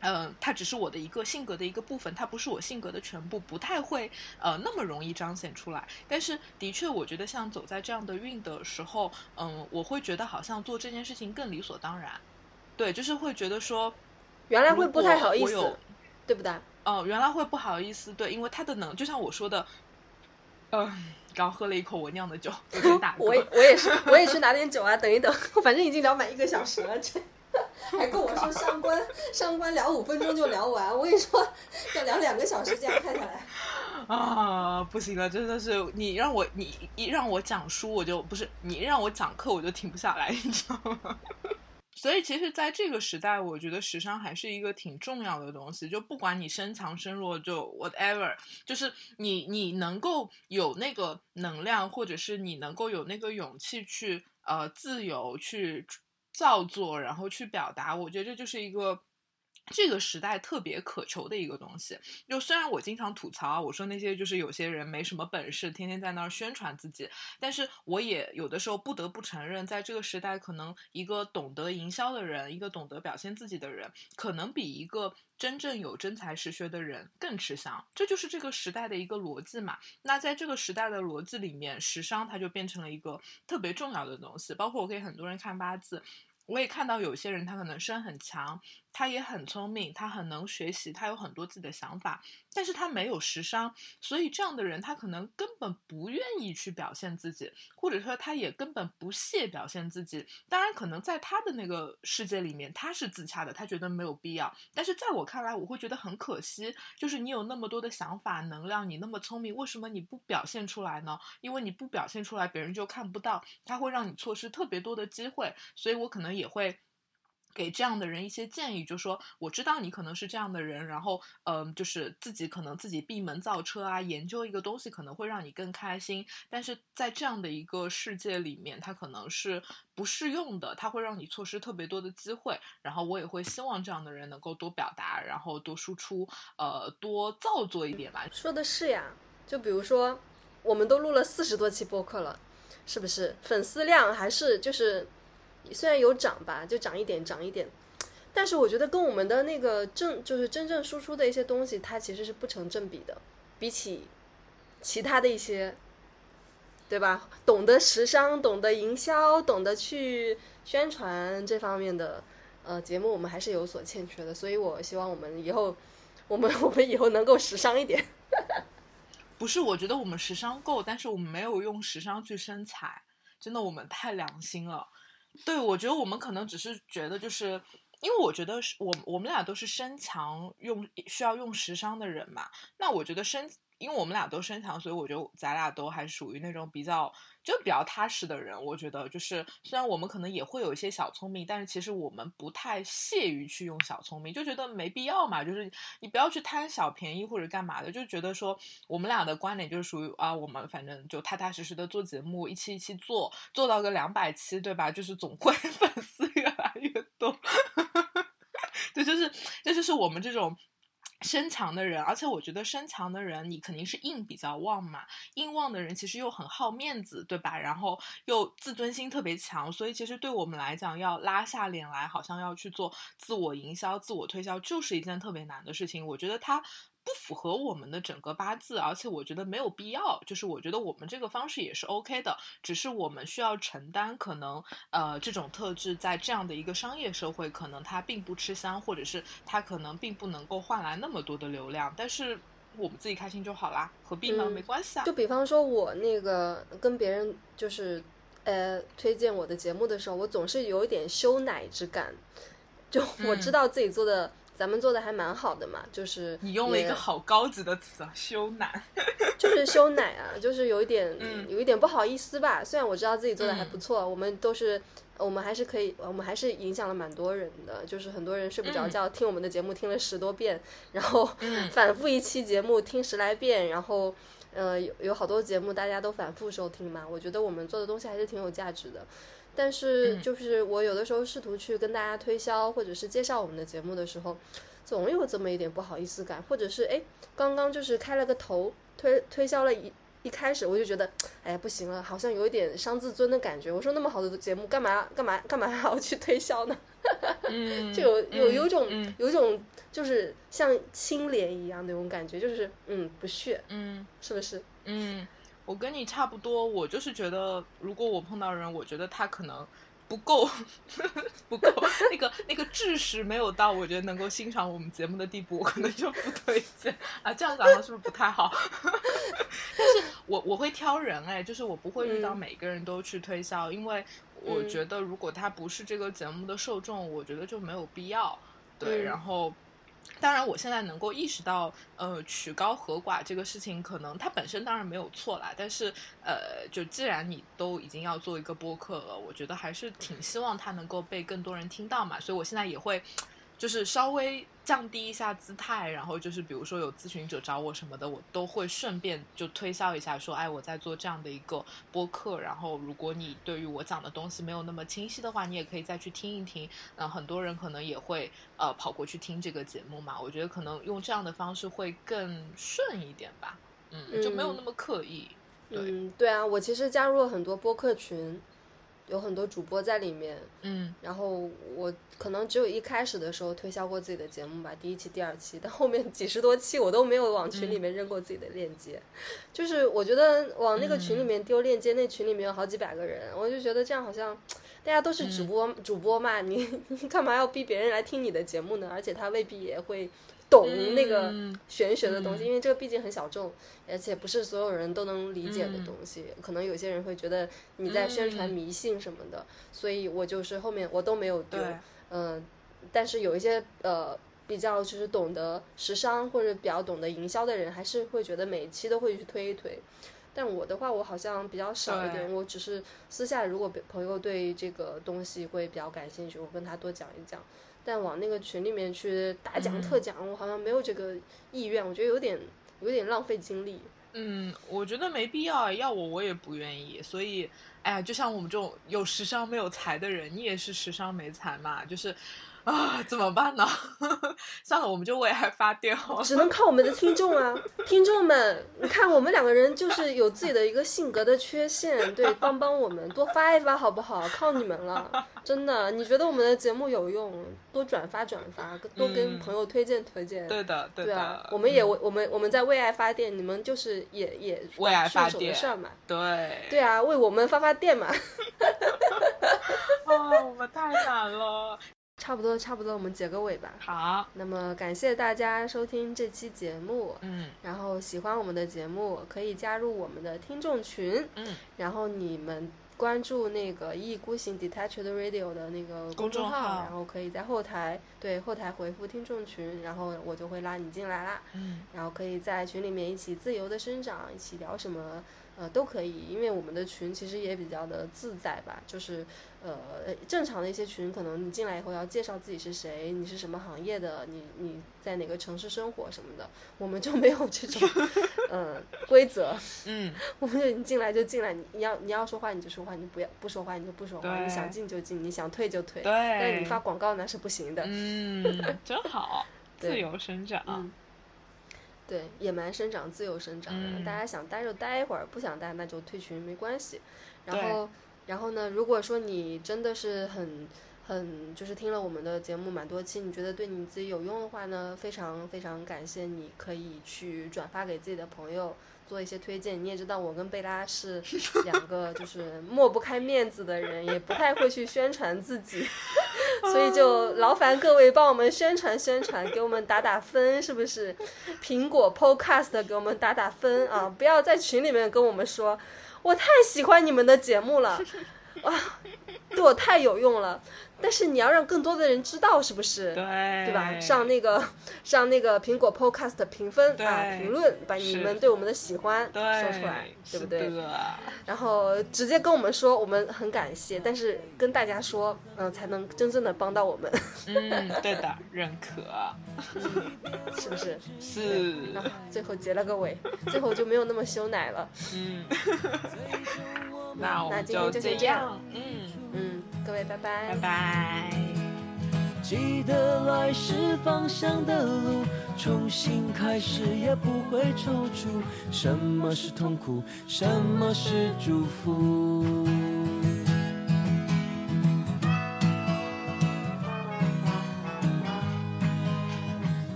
嗯，它只是我的一个性格的一个部分，它不是我性格的全部，不太会呃那么容易彰显出来。但是的确，我觉得像走在这样的运的时候，嗯，我会觉得好像做这件事情更理所当然。对，就是会觉得说，原来会不太好意思，对不对？哦、原来会不好意思，对，因为他的能，就像我说的，呃，刚喝了一口我酿的酒，有点打嗝。我也我也是，我也去拿点酒啊，等一等，反正已经聊满一个小时了，这 还跟我说上官上官聊五分钟就聊完，我跟你说要聊两个小时，这样看下来，啊，不行了，真的是你让我你一让我讲书，我就不是你让我讲课，我就停不下来，你知道吗？所以其实，在这个时代，我觉得时尚还是一个挺重要的东西。就不管你身强身弱，就 whatever，就是你你能够有那个能量，或者是你能够有那个勇气去呃自由去造作，然后去表达，我觉得这就是一个这个时代特别渴求的一个东西。就虽然我经常吐槽啊，我说那些就是有些人没什么本事，天天在那儿宣传自己，但是我也有的时候不得不承认，在这个时代，可能一个懂得营销的人，一个懂得表现自己的人，可能比一个真正有真才实学的人更吃香。这就是这个时代的一个逻辑嘛。那在这个时代的逻辑里面，时尚它就变成了一个特别重要的东西。包括我给很多人看八字。我也看到有些人，他可能身很强，他也很聪明，他很能学习，他有很多自己的想法，但是他没有时商，所以这样的人他可能根本不愿意去表现自己，或者说他也根本不屑表现自己。当然，可能在他的那个世界里面，他是自洽的，他觉得没有必要。但是在我看来，我会觉得很可惜，就是你有那么多的想法、能量，你那么聪明，为什么你不表现出来呢？因为你不表现出来，别人就看不到，他会让你错失特别多的机会。所以我可能。也会给这样的人一些建议，就说我知道你可能是这样的人，然后嗯，就是自己可能自己闭门造车啊，研究一个东西可能会让你更开心，但是在这样的一个世界里面，它可能是不适用的，它会让你错失特别多的机会。然后我也会希望这样的人能够多表达，然后多输出，呃，多造作一点吧。说的是呀，就比如说，我们都录了四十多期播客了，是不是粉丝量还是就是。虽然有涨吧，就涨一点，涨一点，但是我觉得跟我们的那个正就是真正输出的一些东西，它其实是不成正比的。比起其他的一些，对吧？懂得时尚、懂得营销、懂得去宣传这方面的呃节目，我们还是有所欠缺的。所以我希望我们以后，我 们我们以后能够时尚一点。不是，我觉得我们时尚够，但是我们没有用时尚去生财，真的，我们太良心了。对，我觉得我们可能只是觉得，就是因为我觉得是我我们俩都是身强用需要用时伤的人嘛，那我觉得身。因为我们俩都身强，所以我觉得咱俩都还属于那种比较就比较踏实的人。我觉得就是虽然我们可能也会有一些小聪明，但是其实我们不太屑于去用小聪明，就觉得没必要嘛。就是你不要去贪小便宜或者干嘛的，就觉得说我们俩的观点就是属于啊，我们反正就踏踏实实的做节目，一期一期做，做到个两百期，对吧？就是总会 粉丝越来越多。对，就是这就是我们这种。身强的人，而且我觉得身强的人，你肯定是硬比较旺嘛。硬旺的人其实又很好面子，对吧？然后又自尊心特别强，所以其实对我们来讲，要拉下脸来，好像要去做自我营销、自我推销，就是一件特别难的事情。我觉得他。不符合我们的整个八字，而且我觉得没有必要。就是我觉得我们这个方式也是 OK 的，只是我们需要承担可能呃这种特质在这样的一个商业社会，可能它并不吃香，或者是它可能并不能够换来那么多的流量。但是我们自己开心就好啦，何必呢？没关系啊。就比方说我那个跟别人就是呃推荐我的节目的时候，我总是有一点羞奶之感，就我知道自己做的。咱们做的还蛮好的嘛，就是你用了一个好高级的词啊，羞奶，就是羞奶啊，就是有一点，有一点不好意思吧。虽然我知道自己做的还不错，我们都是，我们还是可以，我们还是影响了蛮多人的，就是很多人睡不着觉听我们的节目听了十多遍，然后反复一期节目听十来遍，然后呃有有好多节目大家都反复收听嘛，我觉得我们做的东西还是挺有价值的。但是，就是我有的时候试图去跟大家推销或者是介绍我们的节目的时候，总有这么一点不好意思感，或者是哎，刚刚就是开了个头，推推销了一一开始我就觉得，哎呀不行了，好像有一点伤自尊的感觉。我说那么好的节目，干嘛干嘛干嘛还要去推销呢？就有有有种有种就是像清廉一样那种感觉，就是嗯不屑，嗯是不是？嗯。我跟你差不多，我就是觉得，如果我碰到人，我觉得他可能不够，不够那个那个知识没有到，我觉得能够欣赏我们节目的地步，我可能就不推荐啊。这样讲话是不是不太好？但是我我会挑人哎，就是我不会遇到每个人都去推销，因为我觉得如果他不是这个节目的受众，我觉得就没有必要。对，然后。当然，我现在能够意识到，呃，曲高和寡这个事情，可能它本身当然没有错啦。但是，呃，就既然你都已经要做一个播客了，我觉得还是挺希望它能够被更多人听到嘛。所以我现在也会，就是稍微降低一下姿态，然后就是比如说有咨询者找我什么的，我都会顺便就推销一下，说哎我在做这样的一个播客，然后如果你对于我讲的东西没有那么清晰的话，你也可以再去听一听。那很多人可能也会呃跑过去听这个节目嘛，我觉得可能用这样的方式会更顺一点吧，嗯，就没有那么刻意。嗯，对啊，我其实加入了很多播客群。有很多主播在里面，嗯，然后我可能只有一开始的时候推销过自己的节目吧，第一期、第二期，但后面几十多期我都没有往群里面扔过自己的链接，就是我觉得往那个群里面丢链接，那群里面有好几百个人，我就觉得这样好像大家都是主播，主播嘛，你 你干嘛要逼别人来听你的节目呢？而且他未必也会。懂那个玄学的东西，因为这个毕竟很小众，而且不是所有人都能理解的东西。可能有些人会觉得你在宣传迷信什么的，所以我就是后面我都没有丢。嗯，但是有一些呃比较就是懂得时尚或者比较懂得营销的人，还是会觉得每一期都会去推一推。但我的话，我好像比较少一点。我只是私下如果朋友对这个东西会比较感兴趣，我跟他多讲一讲。但往那个群里面去大讲特讲，我好像没有这个意愿，我觉得有点有点浪费精力。嗯，我觉得没必要，要我我也不愿意。所以，哎呀，就像我们这种有时尚没有才的人，你也是时尚没才嘛，就是。啊，怎么办呢？算了，我们就为爱发电好了。只能靠我们的听众啊，听众们，你看我们两个人就是有自己的一个性格的缺陷，对，帮帮我们，多发一发好不好？靠你们了，真的。你觉得我们的节目有用，多转发转发，多跟朋友推荐推荐。对的，对的。啊，我们也我们我们在为爱发电，你们就是也也为爱发电的事儿嘛。对。对啊，为我们发发电嘛。啊，我们太难了。差不多，差不多，我们结个尾吧。好，那么感谢大家收听这期节目。嗯，然后喜欢我们的节目，可以加入我们的听众群。嗯，然后你们关注那个一意孤行 Detached Radio 的那个公众号，然后可以在后台对后台回复听众群，然后我就会拉你进来啦。嗯，然后可以在群里面一起自由的生长，一起聊什么。呃，都可以，因为我们的群其实也比较的自在吧，就是，呃，正常的一些群，可能你进来以后要介绍自己是谁，你是什么行业的，你你在哪个城市生活什么的，我们就没有这种，嗯，规则，嗯，我们就你进来就进来，你要你要说话你就说话，你不要不说话你就不说话，你想进就进，你想退就退，对，但是你发广告那是不行的，嗯，真好，自由生长。对，野蛮生长，自由生长。大家想待就待一会儿，不想待那就退群，没关系。然后，然后呢？如果说你真的是很很就是听了我们的节目蛮多期，你觉得对你自己有用的话呢，非常非常感谢，你可以去转发给自己的朋友。做一些推荐，你也知道我跟贝拉是两个就是 抹不开面子的人，也不太会去宣传自己，所以就劳烦各位帮我们宣传宣传，给我们打打分，是不是？苹果 Podcast 给我们打打分啊！不要在群里面跟我们说，我太喜欢你们的节目了，哇，对我太有用了。但是你要让更多的人知道，是不是？对，对吧？上那个上那个苹果 Podcast 评分啊，评论，把你们对我们的喜欢说出来，对不对？然后直接跟我们说，我们很感谢。但是跟大家说，嗯，才能真正的帮到我们。嗯，对的，认可，是不是？是。最后结了个尾，最后就没有那么羞奶了。嗯。那我们就这样。嗯嗯。各位，拜拜，拜拜。记得来时方向的路，重新开始也不会踌躇。什么是痛苦？什么是祝福？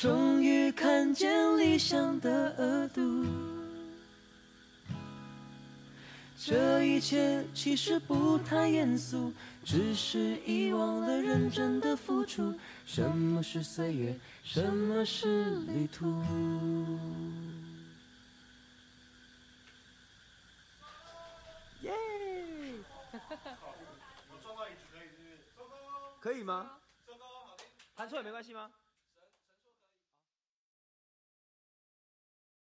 终于看见理想的额度，这一切其实不太严肃，只是遗忘了认真的付出。什么是岁月？什么是旅途？耶！可以吗？弹错也没关系吗？